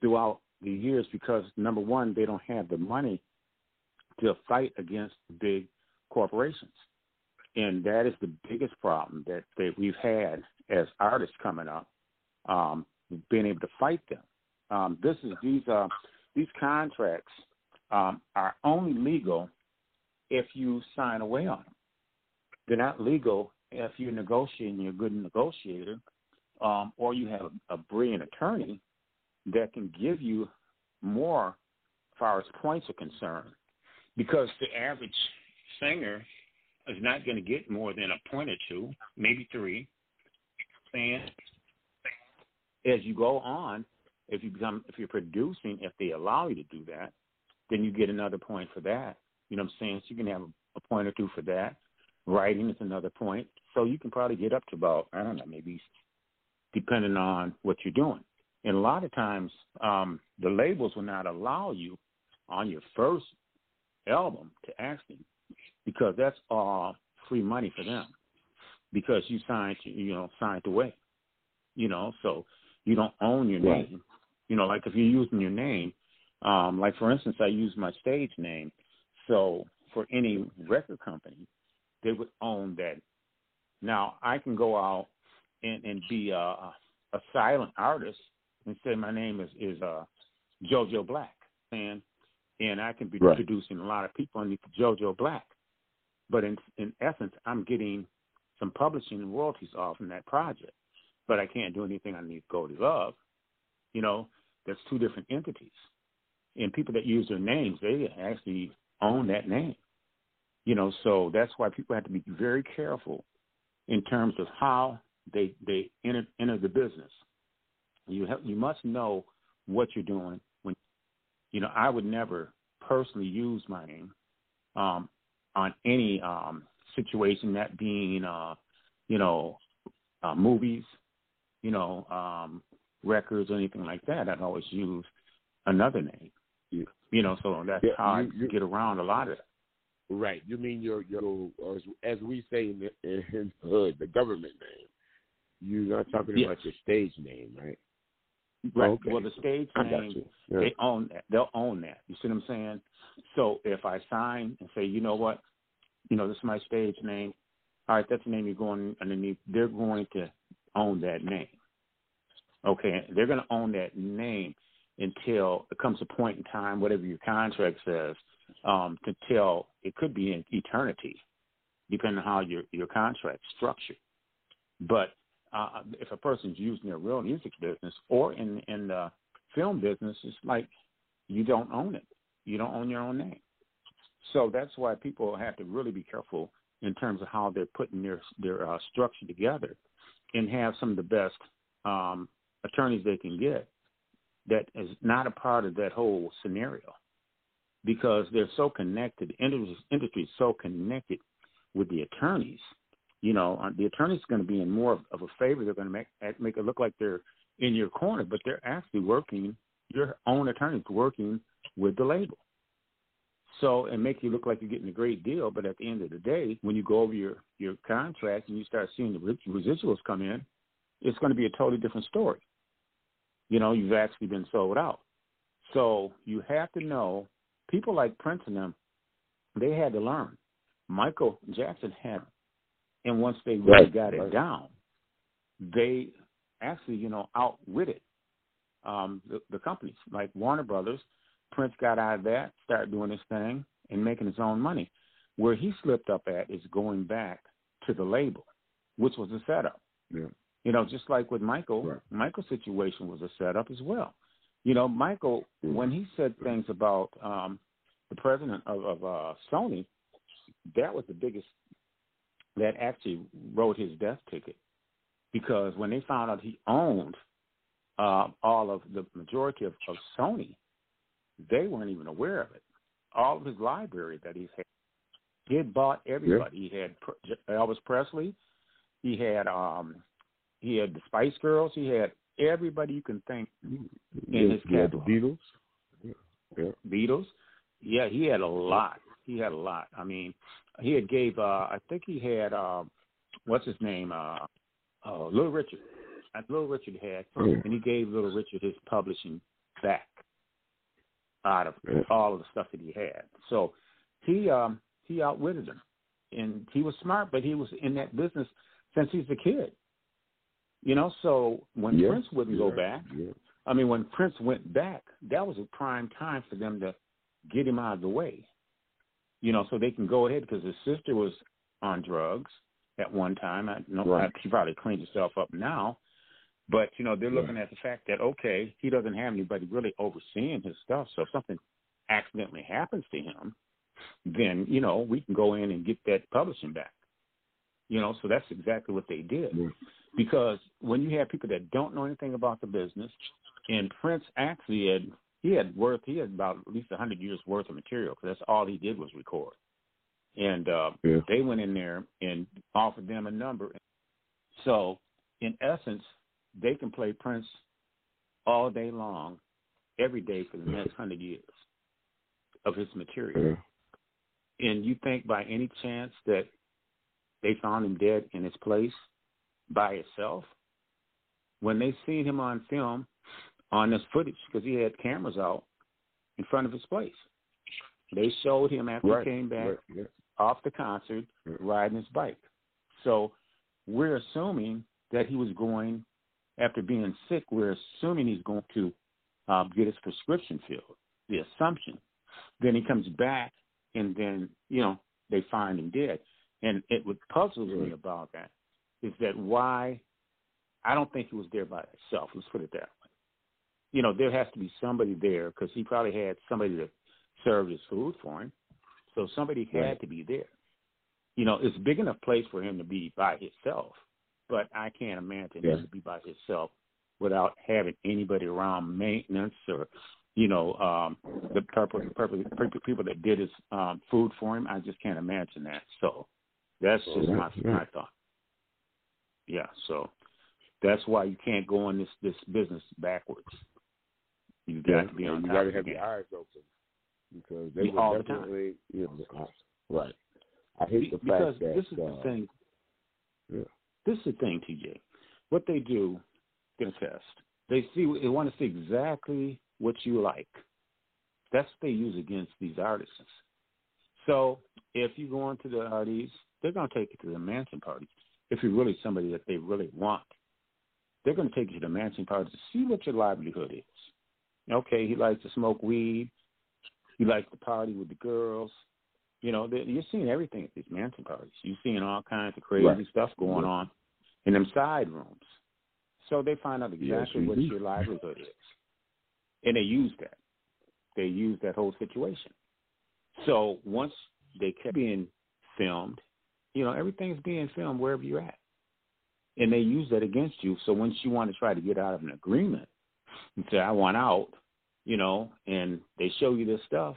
throughout the years because number one, they don't have the money to fight against the big corporations. And that is the biggest problem that, that we've had as artists coming up, um, being able to fight them. Um, this is these uh, these contracts um, are only legal if you sign away on them. They're not legal if you're negotiating, you're a good negotiator, um, or you have a, a brilliant attorney that can give you more as far as points are concerned. Because the average singer is not going to get more than a point or two, maybe three. And as you go on, if you become if you're producing, if they allow you to do that, then you get another point for that. You know what I'm saying? So you can have a point or two for that. Writing is another point. So you can probably get up to about I don't know, maybe depending on what you're doing. And a lot of times, um, the labels will not allow you on your first album to actually because that's all free money for them because you signed you know signed away you know so you don't own your Right. name you know like if you're using your name um like for instance i use my stage name so for any record company they would own that now i can go out and and be a a silent artist and say my name is is uh jojo black and and i can be Right. producing a lot of people underneath jojo black but in in essence, I'm getting some publishing royalties off from that project. But I can't do anything underneath Goldie Love. You know, that's two different entities. And people that use their names, they actually own that name. You know, so that's why people have to be very careful in terms of how they they enter enter the business. You have you must know what you're doing when you know, I would never personally use my name. Um, on any um, situation, that being, uh, you know, uh, movies, you know, um, records or anything like that. I'd always use another name. Yeah. You know, so that's Yeah, how you- I you- get around a lot of it. Right. You mean your your or as, as we say in the, in the hood, the government name. You're not talking Yes. about your stage name, right? Right. Okay. Well, the stage name. Yeah. they own that. They'll own that. You see what I'm saying? So if I sign and say, you know what, you know, this is my stage name. All right, that's the name you're going underneath. They're going to own that name. Okay, they're going to own that name until it comes a point in time, whatever your contract says, um, tell it could be in eternity, depending on how your your contract's structured. But uh, if a person's using their real music business or in in the film business, it's like you don't own it. You don't own your own name. So that's why people have to really be careful in terms of how they're putting their their uh, structure together, and have some of the best um, attorneys they can get. That is not a part of that whole scenario, because they're so connected. Industry, industry is so connected with the attorneys. You know, uh, the attorney's going to be in more of, of a favor. They're going to make make it look like they're in your corner, but they're actually working. Your own attorney's working with the label. So and make you look like you're getting a great deal, but at the end of the day, when you go over your your contract and you start seeing the residuals come in, it's going to be a totally different story. You know, you've actually been sold out. So you have to know people like Prince and them, they had to learn. Michael Jackson had, and once they really right, got it down, they actually, you know, outwitted um, the, the companies like Warner Brothers Prince got out of that, started doing his thing, and making his own money. Where he slipped up at is going back to the label, which was a setup. Yeah. You know, just like with Michael, right. Michael's situation was a setup as well. You know, Michael, yeah. when he said things about um, the president of, of uh, Sony, that was the biggest that actually wrote his death ticket because when they found out he owned uh, all of the majority of, of Sony, they weren't even aware of it. All of his library that he's had, he had bought everybody. Yeah. He had Elvis Presley. He had um, he had the Spice Girls. He had everybody you can think in yeah, his catalog. the Beatles. Yeah. yeah. Beatles. Yeah, he had a lot. He had a lot. I mean, he had gave. uh I think he had. uh What's his name? uh, uh Little Richard. Little Richard had, oh. and he gave Little Richard his publishing back out of all of the stuff that he had. So he um he outwitted him. And he was smart, but he was in that business since he's a kid. You know, so when yeah, Prince wouldn't yeah, go back, yeah. I mean when Prince went back, that was a prime time for them to get him out of the way. You know, so they can go ahead because his sister was on drugs at one time. I know right. she probably cleaned herself up now, but you know, they're looking at the fact that okay, he doesn't have anybody really overseeing his stuff. So if something accidentally happens to him, then you know we can go in and get that publishing back. You know, so that's exactly what they did. Because when you have people that don't know anything about the business, and Prince actually had he had worth he had about at least a hundred years worth of material because that's all he did was record. And uh, yeah. they went in there and offered them a number. So in essence, they can play Prince all day long, every day for the next hundred years of his material. Yeah. And you think by any chance that they found him dead in his place by itself? When they seen him on film, on this footage, because he had cameras out in front of his place, they showed him after right. he came back right. yeah. off the concert riding his bike. So we're assuming that he was going after being sick, we're assuming he's going to um, get his prescription filled. The assumption. Then he comes back, and then you know they find him dead. And it what puzzles me about that is that why I don't think he was there by himself. Let's put it that way. You know, there has to be somebody there because he probably had somebody to serve his food for him. So somebody had right. to be there. You know, it's a big enough place for him to be by himself but I can't imagine yeah. him to be by himself without having anybody around maintenance or you know um the purple purple people that did his um food for him. I just can't imagine that. So that's just my my thought. Yeah so that's why you can't go in this this business backwards. You got yeah, to be on you got to have your eyes open because they yeah, all the definitely you know right. I hate the because fact that this is uh, the thing this is the thing, TJ. What they do a test, they see they want to see exactly what you like. That's what they use against these artists. So if you go into the uh, parties, they're going to take you to the mansion party. If you're really somebody that they really want, they're going to take you to the mansion party to see what your livelihood is. Okay, he likes to smoke weed. He likes to party with the girls. You know, you're seeing everything at these mansion parties. You're seeing all kinds of crazy right. stuff going on in them side rooms. So they find out exactly yes, what your livelihood is. And they use that. They use that whole situation. So once they kept being filmed You know, everything's being filmed wherever you're at. And they use that against you. So once you want to try to get out of an agreement and say, I want out, you know, and they show you this stuff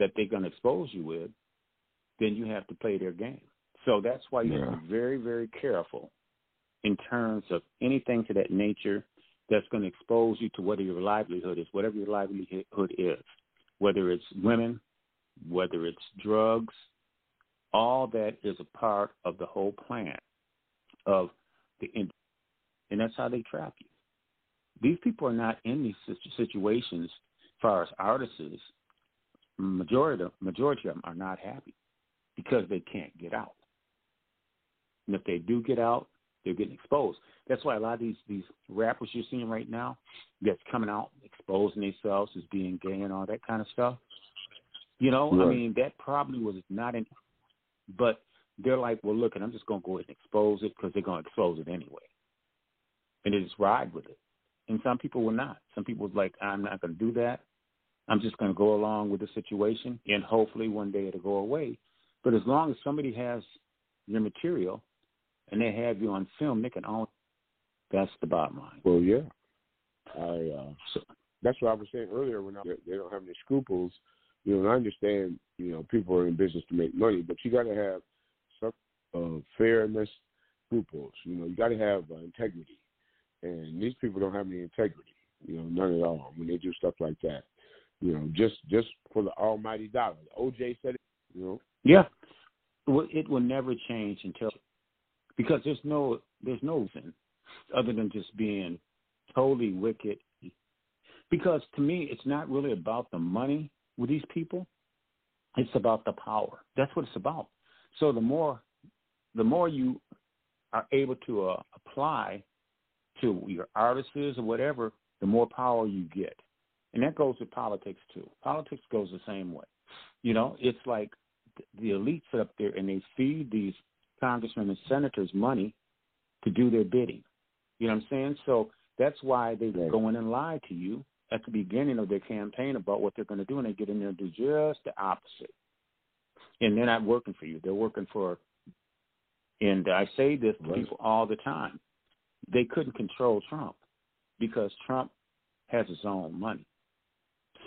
that they're going to expose you with, then you have to play their game. So that's why you yeah. have to be very, very careful in terms of anything to that nature that's going to expose you to whatever your livelihood is, whatever your livelihood is, whether it's women, whether it's drugs, all that is a part of the whole plan of the and that's how they trap you. These people are not in these situations as far as artists. Majority of, majority of them are not happy because they can't get out. And if they do get out, they're getting exposed. That's why a lot of these these rappers you're seeing right now that's coming out exposing themselves as being gay and all that kind of stuff. You know, right. I mean, that probably was not in, but they're like, well, look, and I'm just gonna go ahead and expose it because they're gonna expose it anyway, and they just ride with it. And some people will not. Some people was like, I'm not gonna do that. I'm just gonna go along with the situation, and hopefully one day it'll go away. But as long as somebody has your material and they have you on film, they can own. That's the bottom line. Well, yeah, I. Uh, so, that's what I was saying earlier. When I, they don't have any scruples, you know, And I understand. You know, people are in business to make money, but you got to have some uh, fairness, scruples. You know, you got to have uh, integrity, and these people don't have any integrity. You know, none at all when they do stuff like that. You know, just just for the almighty dollar. OJ said it. You know. Yeah. Well, it will never change until because there's no there's no reason other than just being totally wicked. Because to me, it's not really about the money with these people; it's about the power. That's what it's about. So the more the more you are able to uh, apply to your artists or whatever, the more power you get. And that goes with politics too. Politics goes the same way. You know, it's like the elites up there and they feed these congressmen and senators money to do their bidding. You know what I'm saying? So that's why they right. go in and lie to you at the beginning of their campaign about what they're going to do, and they get in there and do just the opposite. And they're not working for you; they're working for. And I say this to right. people all the time: they couldn't control Trump because Trump has his own money.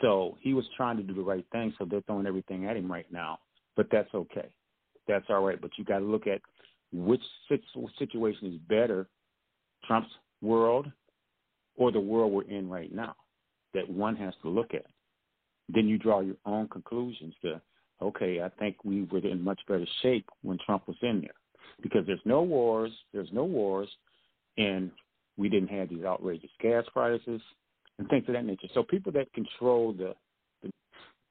So he was trying to do the right thing, so they're throwing everything at him right now. But that's okay that's all right. But you got to look at which situation is better, Trump's world or the world we're in right now. That one has to look at. Then you draw your own conclusions to, okay, I think we were in much better shape when Trump was in there because there's no wars, there's no wars, and we didn't have these outrageous gas prices and things of that nature. So people that control the, the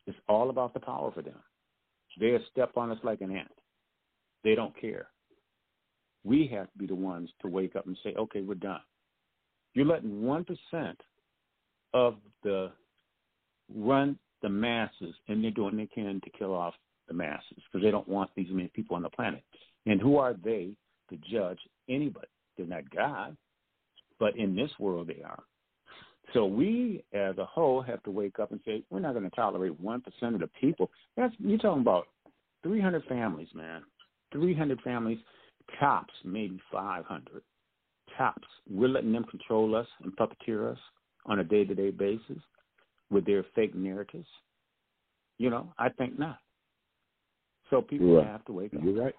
it's all about the power for them. They'll step on us like an ant. They don't care. We have to be the ones to wake up and say, okay, we're done. You're letting 1% of the run the masses, and they're doing they can to kill off the masses because they don't want these many people on the planet. And who are they to judge anybody? They're not God, but in this world they are. So we, as a whole, have to wake up and say we're not going to tolerate one percent of the people. That's you're talking about 300 families, man. 300 families, tops maybe 500. Tops. We're letting them control us and puppeteer us on a day to day basis with their fake narratives. You know, I think not. So people right. have to wake up. You're right.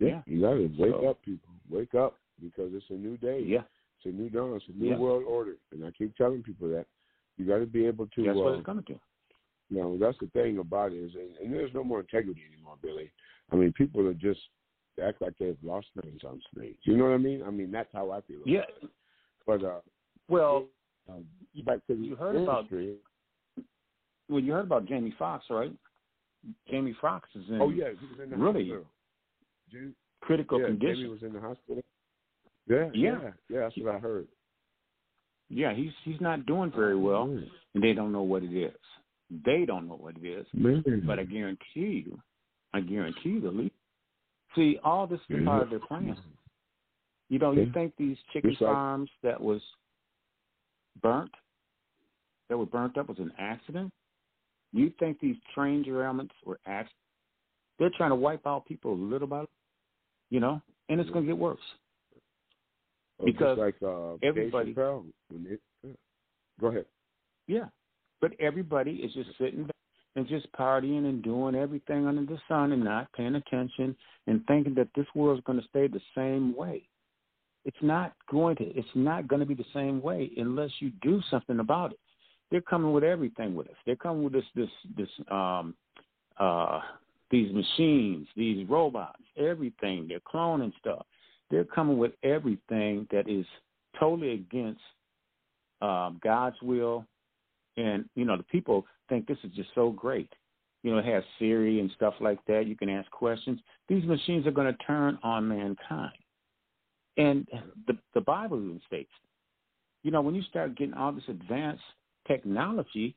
Yeah, yeah. you got to wake so, up, people. Wake up because it's a new day. Yeah, it's a new dawn. It's a new yeah. world order, and I keep telling people that you got to be able to. That's uh, what it's coming to. You know, that's the thing about it is, and, and there's no more integrity anymore, Billy. I mean, people are just act like they've lost things on stage. You know what I mean? I mean, that's how I feel. Yeah. It. But uh, well, um, back to the you heard industry. about. Well, you heard about Jamie Foxx, right? Jamie Foxx is in. Oh yeah, he was in the really hospital. Jamie, critical yeah, condition. Jamie was in the hospital. Yeah, yeah, yeah, yeah that's what I heard. Yeah, he's he's not doing very well, mm. and they don't know what it is. They don't know what it is. But I guarantee you, I guarantee you the lead. See, all this is part of their plan. You know, you think these chicken like, farms that was burnt, that were burnt up was an accident? You think these train derailments were accidents? They're trying to wipe out people a little by little, you know, and it's going to get worse. Because like uh, everybody. Chappelle, it, yeah. Go ahead. Yeah, but everybody is just sitting back and just partying and doing everything under the sun and not paying attention and thinking that this world's going to stay the same way. It's not going to. It's not going to be the same way unless you do something about it. They're coming with everything with us. They're coming with this this this um uh these machines, these robots, everything. They're cloning stuff. They're coming with everything that is totally against um, God's will. And you know, the people think this is just so great. You know, it has Siri and stuff like that. You can ask questions. These machines are going to turn on mankind. And the the Bible even states, you know, when you start getting all this advanced technology,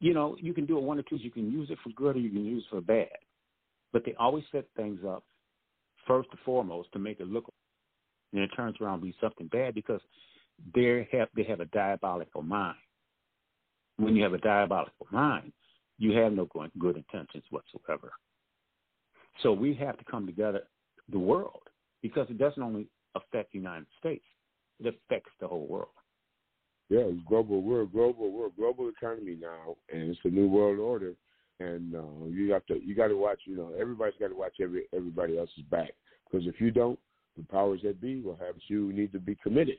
you know, you can do it one or two. You can use it for good or you can use it for bad. But they always set things up first and foremost to make it look, and it turns around to be something bad because they have they have a diabolical mind. When you have a diabolical mind, you have no good intentions whatsoever. So we have to come together, the world, because it doesn't only affect the United States; it affects the whole world. Yeah, it's global. We're a global. We're a global economy now, and it's a new world order. And uh, you have to. You got to watch. You know, everybody's got to watch every everybody else's back because if you don't, the powers that be will have you need to be committed.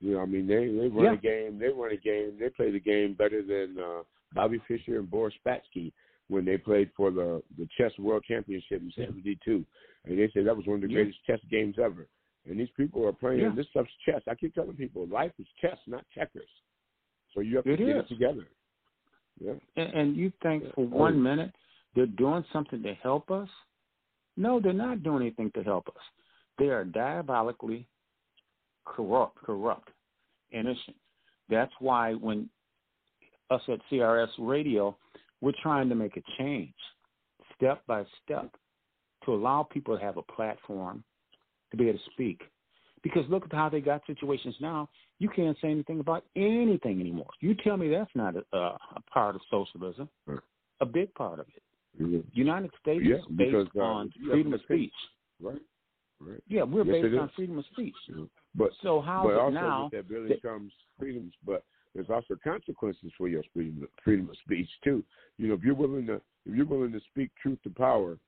You know, I mean, they they run yeah. a game. They run a game. They play the game better than uh, Bobby Fischer and Boris Spassky when they played for the the chess world championship in '72, and they said that was one of the yeah. greatest chess games ever. And these people are playing yeah. this stuff's chess. I keep telling people, life is chess, not checkers. So you have to it get is. it together. Yeah. And, and you think yeah. for one minute they're doing something to help us? No, they're not doing anything to help us. They are diabolically corrupt, corrupt, innocent. That's why when us at CRS Radio, we're trying to make a change, step by step, to allow people to have a platform to be able to speak. Because look at how they got situations now. You can't say anything about anything anymore. You tell me that's not a, a part of socialism, right. a big part of it. Mm-hmm. United States yeah, is based because, uh, on freedom of speech. Right. Right. Yeah, we're yes, based on freedom of speech. Yeah. But so how but is it also now? with that that, comes freedoms, but there's also consequences for your freedom freedom of speech too. You know, if you're willing to if you're willing to speak truth to power,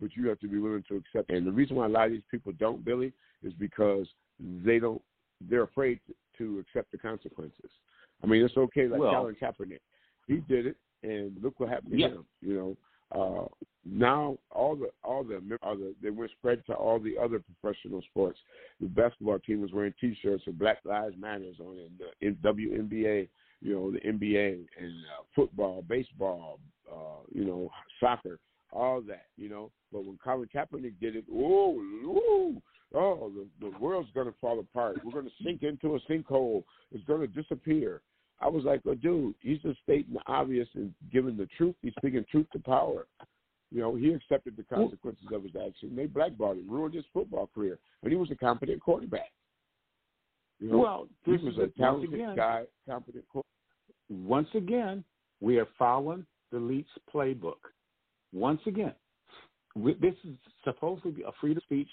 but you have to be willing to accept. And the reason why a lot of these people don't, Billy, is because they don't. They're afraid to, to accept the consequences. I mean, it's okay, like well, Colin Kaepernick, he did it, and look what happened to yeah. him. You know, uh, now all the all the, all the they were spread to all the other professional sports. The basketball team was wearing T-shirts with Black Lives Matters on it. The in WNBA, you know, the NBA and uh, football, baseball, uh, you know, soccer, all that, you know. But when Colin Kaepernick did it, oh, oh, oh, the, the world's going to fall apart. We're going to sink into a sinkhole. It's going to disappear. I was like, oh, dude, he's just stating the obvious and giving the truth. He's speaking truth to power. You know, he accepted the consequences of his action. They blackballed him, ruined his football career, and he was a competent quarterback. You know, well, he was a talented again, guy, competent. Once again, we are following the Leaks playbook. Once again, this is supposed to be a free speech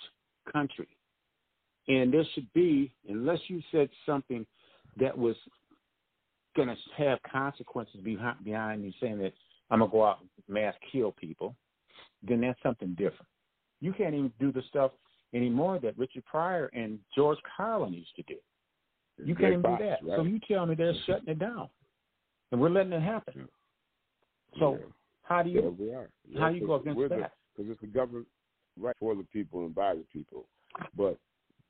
country, and there should be, unless you said something that was going to have consequences behind, behind you saying that I'm going to go out and mass kill people, then that's something different. You can't even do the stuff anymore that Richard Pryor and George Carlin used to do. You can't even do that. Right? So you tell me they're shutting it down, and we're letting it happen. Yeah. So. How do you yeah, we are. Yeah, how do you go against that? Because it's the government right for the people and by the people, but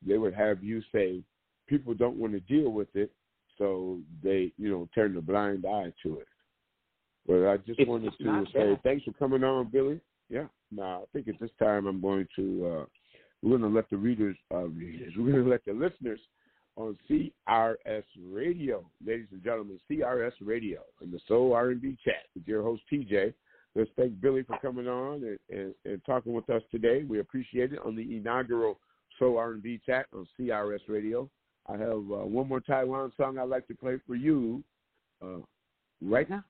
they would have you say people don't want to deal with it, so they you know turn a blind eye to it. But I just It's wanted to say that. thanks for coming on, Billy. Yeah. Now I think at this time I'm going to uh we're going to let the readers uh readers we're going to let the listeners on CRS Radio, ladies and gentlemen, CRS Radio and the Soul R&B Chat with your host TJ. Let's thank Billy for coming on and, and, and talking with us today. We appreciate it on the inaugural Soul R&B Chat on CRS Radio. I have uh, one more Taiwan song I'd like to play for you uh, right now.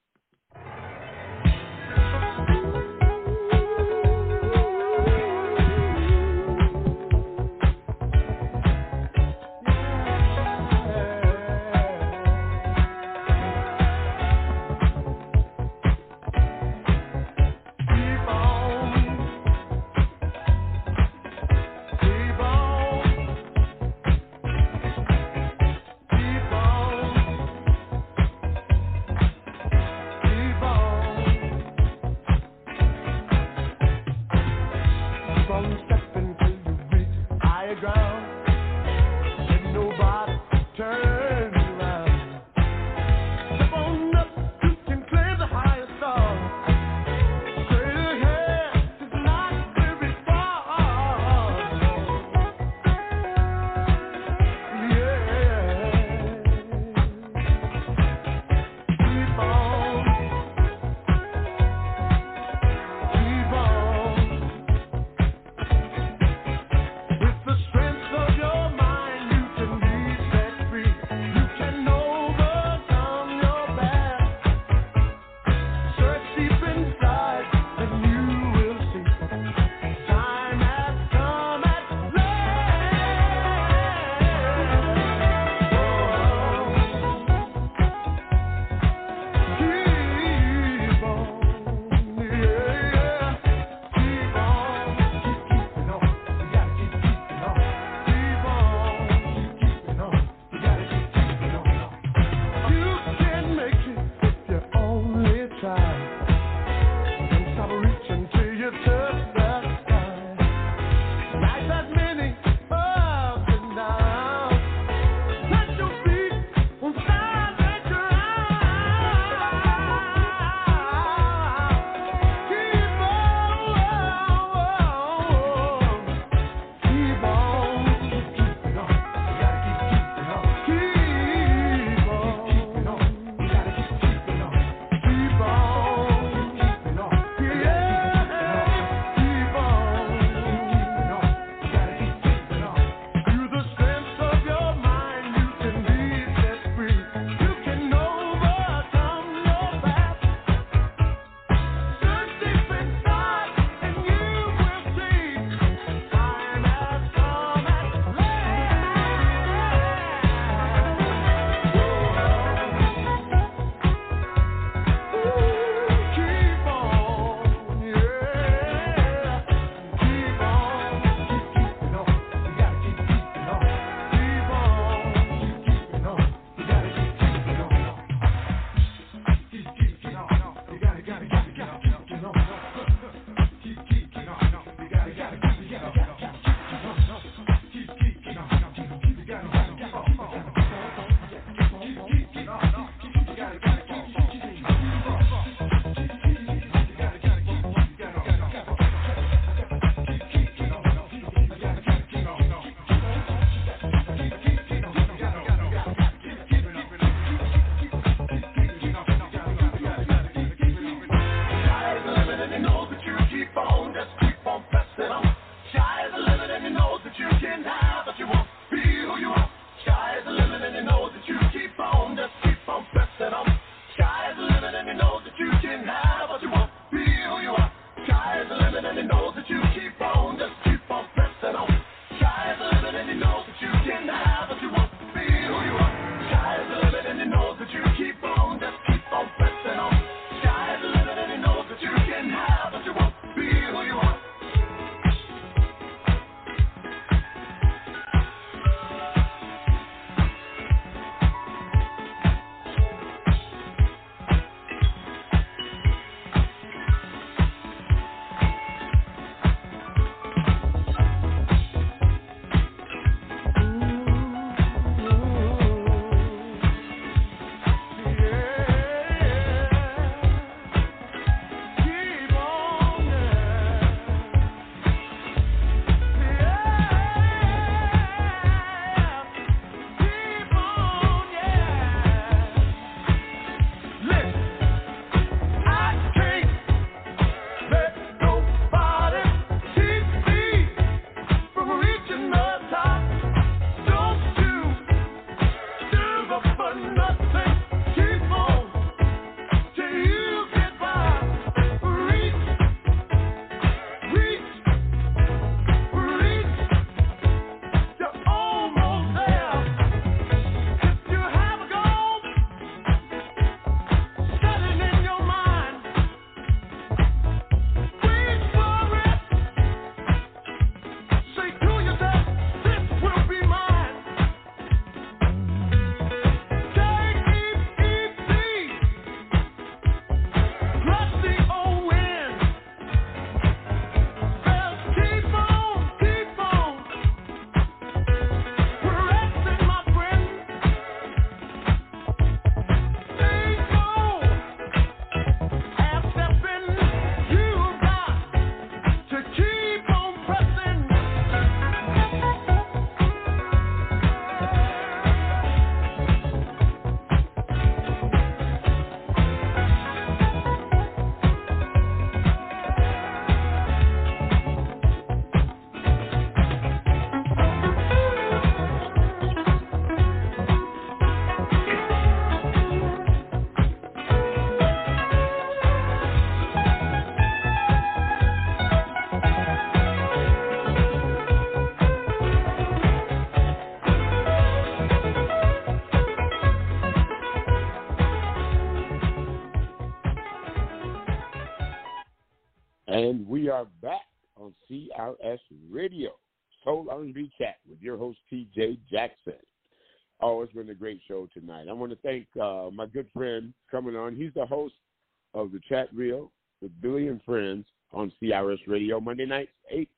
Chat Reel with Billy and Friends on CRS Radio Monday nights, 8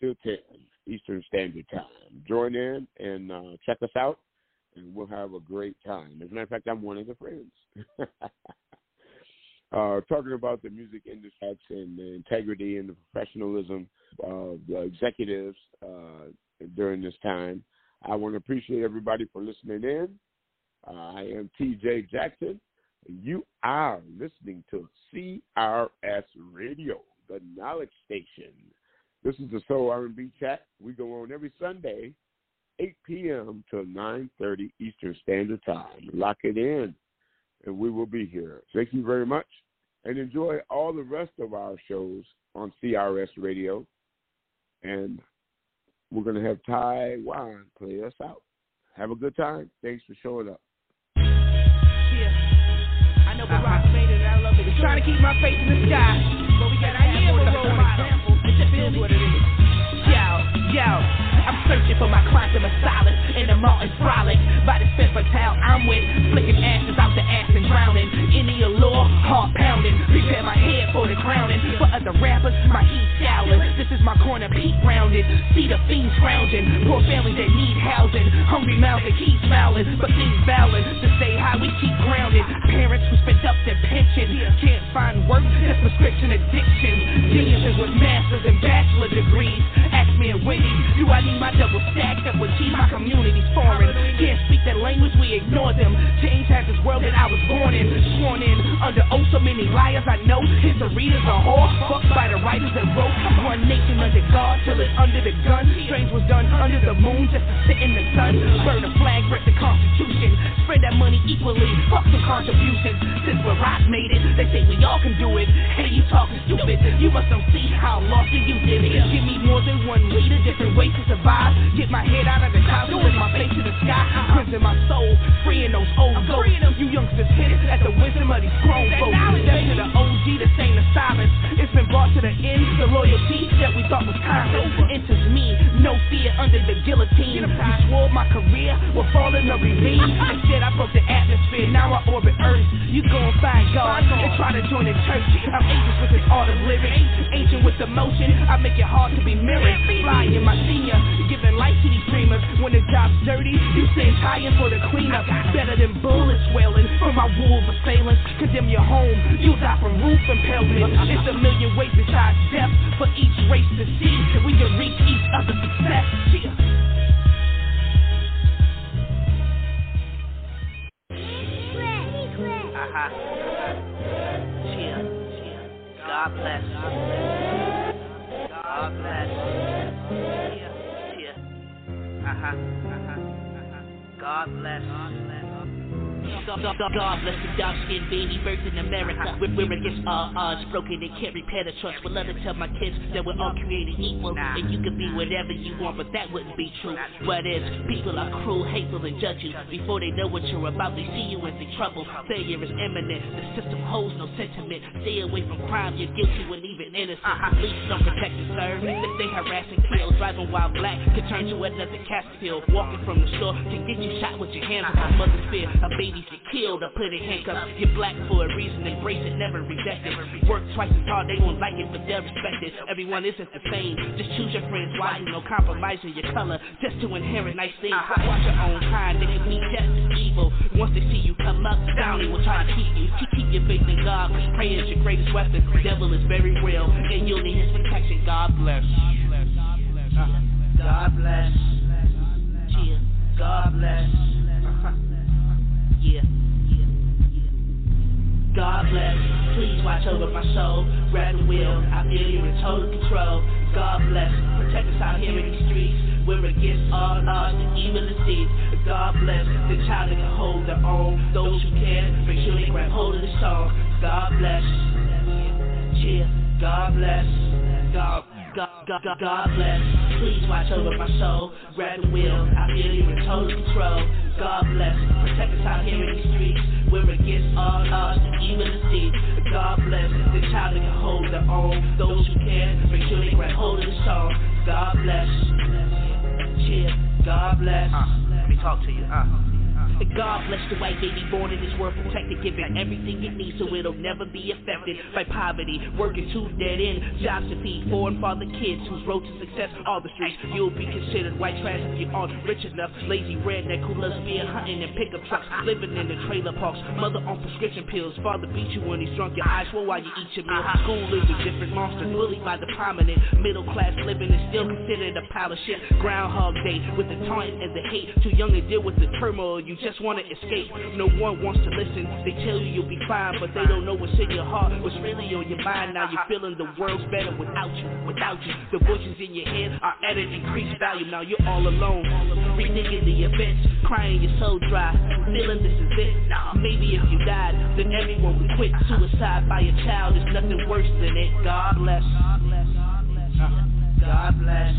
till 10 Eastern Standard Time. Join in and uh, check us out, and we'll have a great time. As a matter of fact, I'm one of the friends. *laughs* uh, talking about the music industry and the integrity and the professionalism of the executives uh, during this time. I want to appreciate everybody for listening in. Uh, I am TJ Jackson. You are listening to CRS Radio, the Knowledge Station. This is the Soul R&B Chat. We go on every Sunday, 8 p.m. to 9:30 Eastern Standard Time. Lock it in, and we will be here. Thank you very much, and enjoy all the rest of our shows on CRS Radio. And we're going to have Ty play us out. Have a good time. Thanks for showing up. Trying to keep my face in the sky. But we got I am a role model. It just feels what it is. Yo. I'm searching for my quantum of solace in the molten frolic. By the fifth towel I'm with, flicking ashes out the ass and drowning. In the allure, heart pounding. Prepare my head for the crowning. For other rappers, my heat scowling. This is my corner, peak grounded. See the fiends scrounging. Poor families that need housing. Hungry mouths that keep smiling. But things balance to stay high, we keep grounded. Parents who spent up their pension can't find work, that's prescription addiction. Geniuses with masters and bachelor degrees. Ask me Wendy, do I need my double stacked up with cheese. My community's foreign. Can't speak that language, we ignore them. Change has this world that I was born in. Sworn in under oath, so many liars I know. History is a whore. Fucked by the writers that wrote. One nation under God till it's under the gun. Strange was done under the moon just to sit in the sun. Burn a flag, break the Constitution. Spread that money equally. Fuck some contributions. Since we're rock made it, they say we all can do it. Hey, you talking stupid. You must don't see how lost you did it. Give me more than one leader, different ways to survive. Get my head out of the clouds, lift my face to the sky. Crimson my soul, freeing those old ghosts. You youngsters hit it at the wisdom of these grown folks. Step to the OG, the same the silence. It's brought to the end. The loyalty that we thought was constant enters me. No fear under the guillotine. You swore my career will fall in a ravine. *laughs* Instead, I broke the atmosphere. Now I orbit Earth. You go and find God and try to join the church. I'm ancient with this art of living. Ancient with emotion. I make it hard to be mirrored. Flying in my senior giving life to these dreamers. When the job's dirty, you stand tying for the cleanup. Better than bullets wailing from my wolves assailants. Condemn your home, you'll die from roof impalement. It's a million ways besides death for each race to see. We can reach each other's success. Yeah. Uh-huh. Cheer. God bless. God bless. Uh-huh. Uh-huh. God bless. God, God, God, God bless the dark skinned baby birth in America. We're, we're against all odds, broken and can't repair the trust. Love to tell my kids that we're all created equal and you can be whatever you want, but that wouldn't be true. What is? People are cruel, hateful, and judge you before they know what you're about. They see you as in trouble. Failure is imminent. The system holds no sentiment. Stay away from crime. You're guilty when even innocent. Uh-huh. Police don't protect and serve. If they harass and kill, driving while black can turn you another Castile. Walking from the store can get you shot with your hands on uh-huh. mother's fear. A baby's get killed or put in handcuffs. You're black for a reason, embrace it, never reject it. Work twice as hard, they won't like it, but they'll respect it. Everyone isn't the same, just choose your friends wisely, no compromising your color, just to inherit nice things. Uh-huh. Watch your own kind, they can be just as evil. Once they see you come up, down they will try to keep you. Keep, your faith in God, prayer is your greatest weapon. The devil is very real, and you'll need his protection. God bless. Uh-huh. God bless. God bless. God bless, please watch over my soul. Grab the wheel, I feel you in total control. God bless, protect us out here in these streets. We're against all odds and evil and deeds. God bless the child that can hold their own. Those who can, make sure they grab hold of the song. God bless. Yeah, God bless. God God, God, God, God bless. Please watch over my soul. Grab the wheel. I feel you in total control. God bless. Protect us out here in these streets. We're against all odds, even the seeds. God bless. The child that can hold their own. Those who can, make sure they grab hold of the song. God bless. Cheer. God bless. Uh, let me talk to you. Uh. God bless the white baby born in this world protected, giving everything it needs so it'll never be affected by poverty. Working two dead end jobs to feed four and father kids whose road to success are the streets. You'll be considered white trash if you aren't rich enough. Lazy redneck who loves beer hunting and pickup trucks, living in the trailer parks. Mother on prescription pills, father beat you when he's drunk. Your eyes roll while you eat your meal. Uh-huh. School is a different monster, bullied by the prominent. Middle class living is still considered a pile of shit. Groundhog Day with the taunt and the hate. Too young to deal with the turmoil. You just wanna escape. No one wants to listen. They tell you you'll be fine, but they don't know what's in your heart, what's really on your mind. Now you're feeling the world's better without you, without you. The voices in your head are at an increased value. Now you're all alone, rethinking the events, crying your soul dry, feeling this is it. Maybe if you died, then everyone would quit. Suicide by a child is nothing worse than it. God bless. God bless. God bless.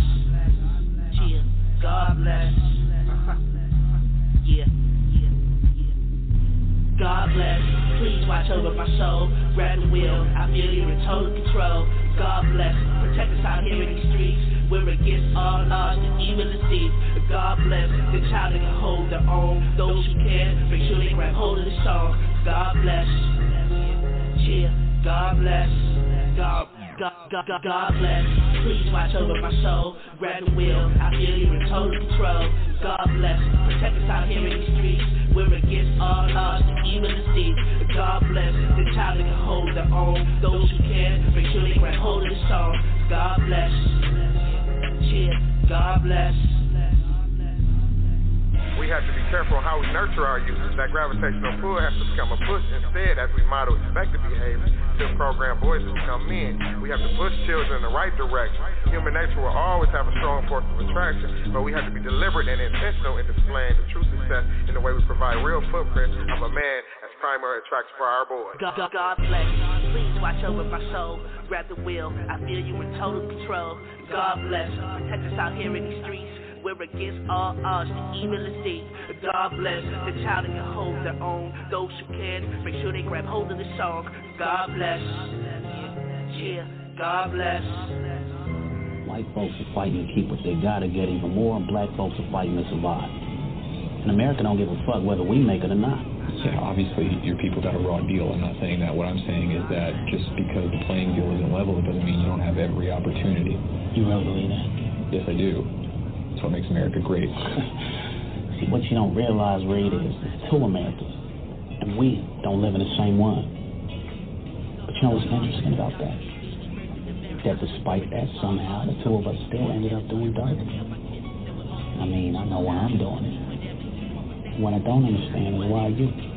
Yeah. God bless, please watch over my soul. Grab the wheel, I feel you're in total control. God bless, protect us out here in these streets. We're against all odds, the evil is deep. God bless, the child that can hold their own. Those who can, make sure they grab hold of the song. God bless, cheer. God bless, God God, God, God, God bless. Please watch over my soul. Grab the wheel. I feel you're in total control. God bless. Protect us out here in these streets. We're against all odds, even the deep. God bless. The child that can hold their own. Those who can, make sure they grab hold of the song. God bless. Cheer. God bless. We have to be careful how we nurture our youth. That gravitational pull has to become a push instead as we model expected behavior. To program boys voices come in. We have to push children in the right direction. Human nature will always have a strong force of attraction, but we have to be deliberate and intentional in displaying the true success in the way we provide real footprints of a man as primary attraction for our boys. God, God, God bless. Please watch over my soul. Grab the wheel. I feel you in total control. God bless. Protect us out here in these streets. We're against all odds, the evil is deep. God bless the child that can hold their own. Those who can, make sure they grab hold of the song. God bless. Yeah, God bless. White folks are fighting to keep what they got to get even more, and black folks are fighting to survive. And America don't give a fuck whether we make it or not. Yeah, obviously your people got a raw deal. I'm not saying that. What I'm saying is that just because the playing field isn't level, it doesn't mean you don't have every opportunity. You really believe that? Yes, I do. That's what makes America great. See, what you don't realize, Reed, is there's two Americas, and we don't live in the same one. But you know what's interesting about that? That despite that, somehow the two of us still ended up doing dirt. I mean, I know why I'm doing it. What I don't understand is why you.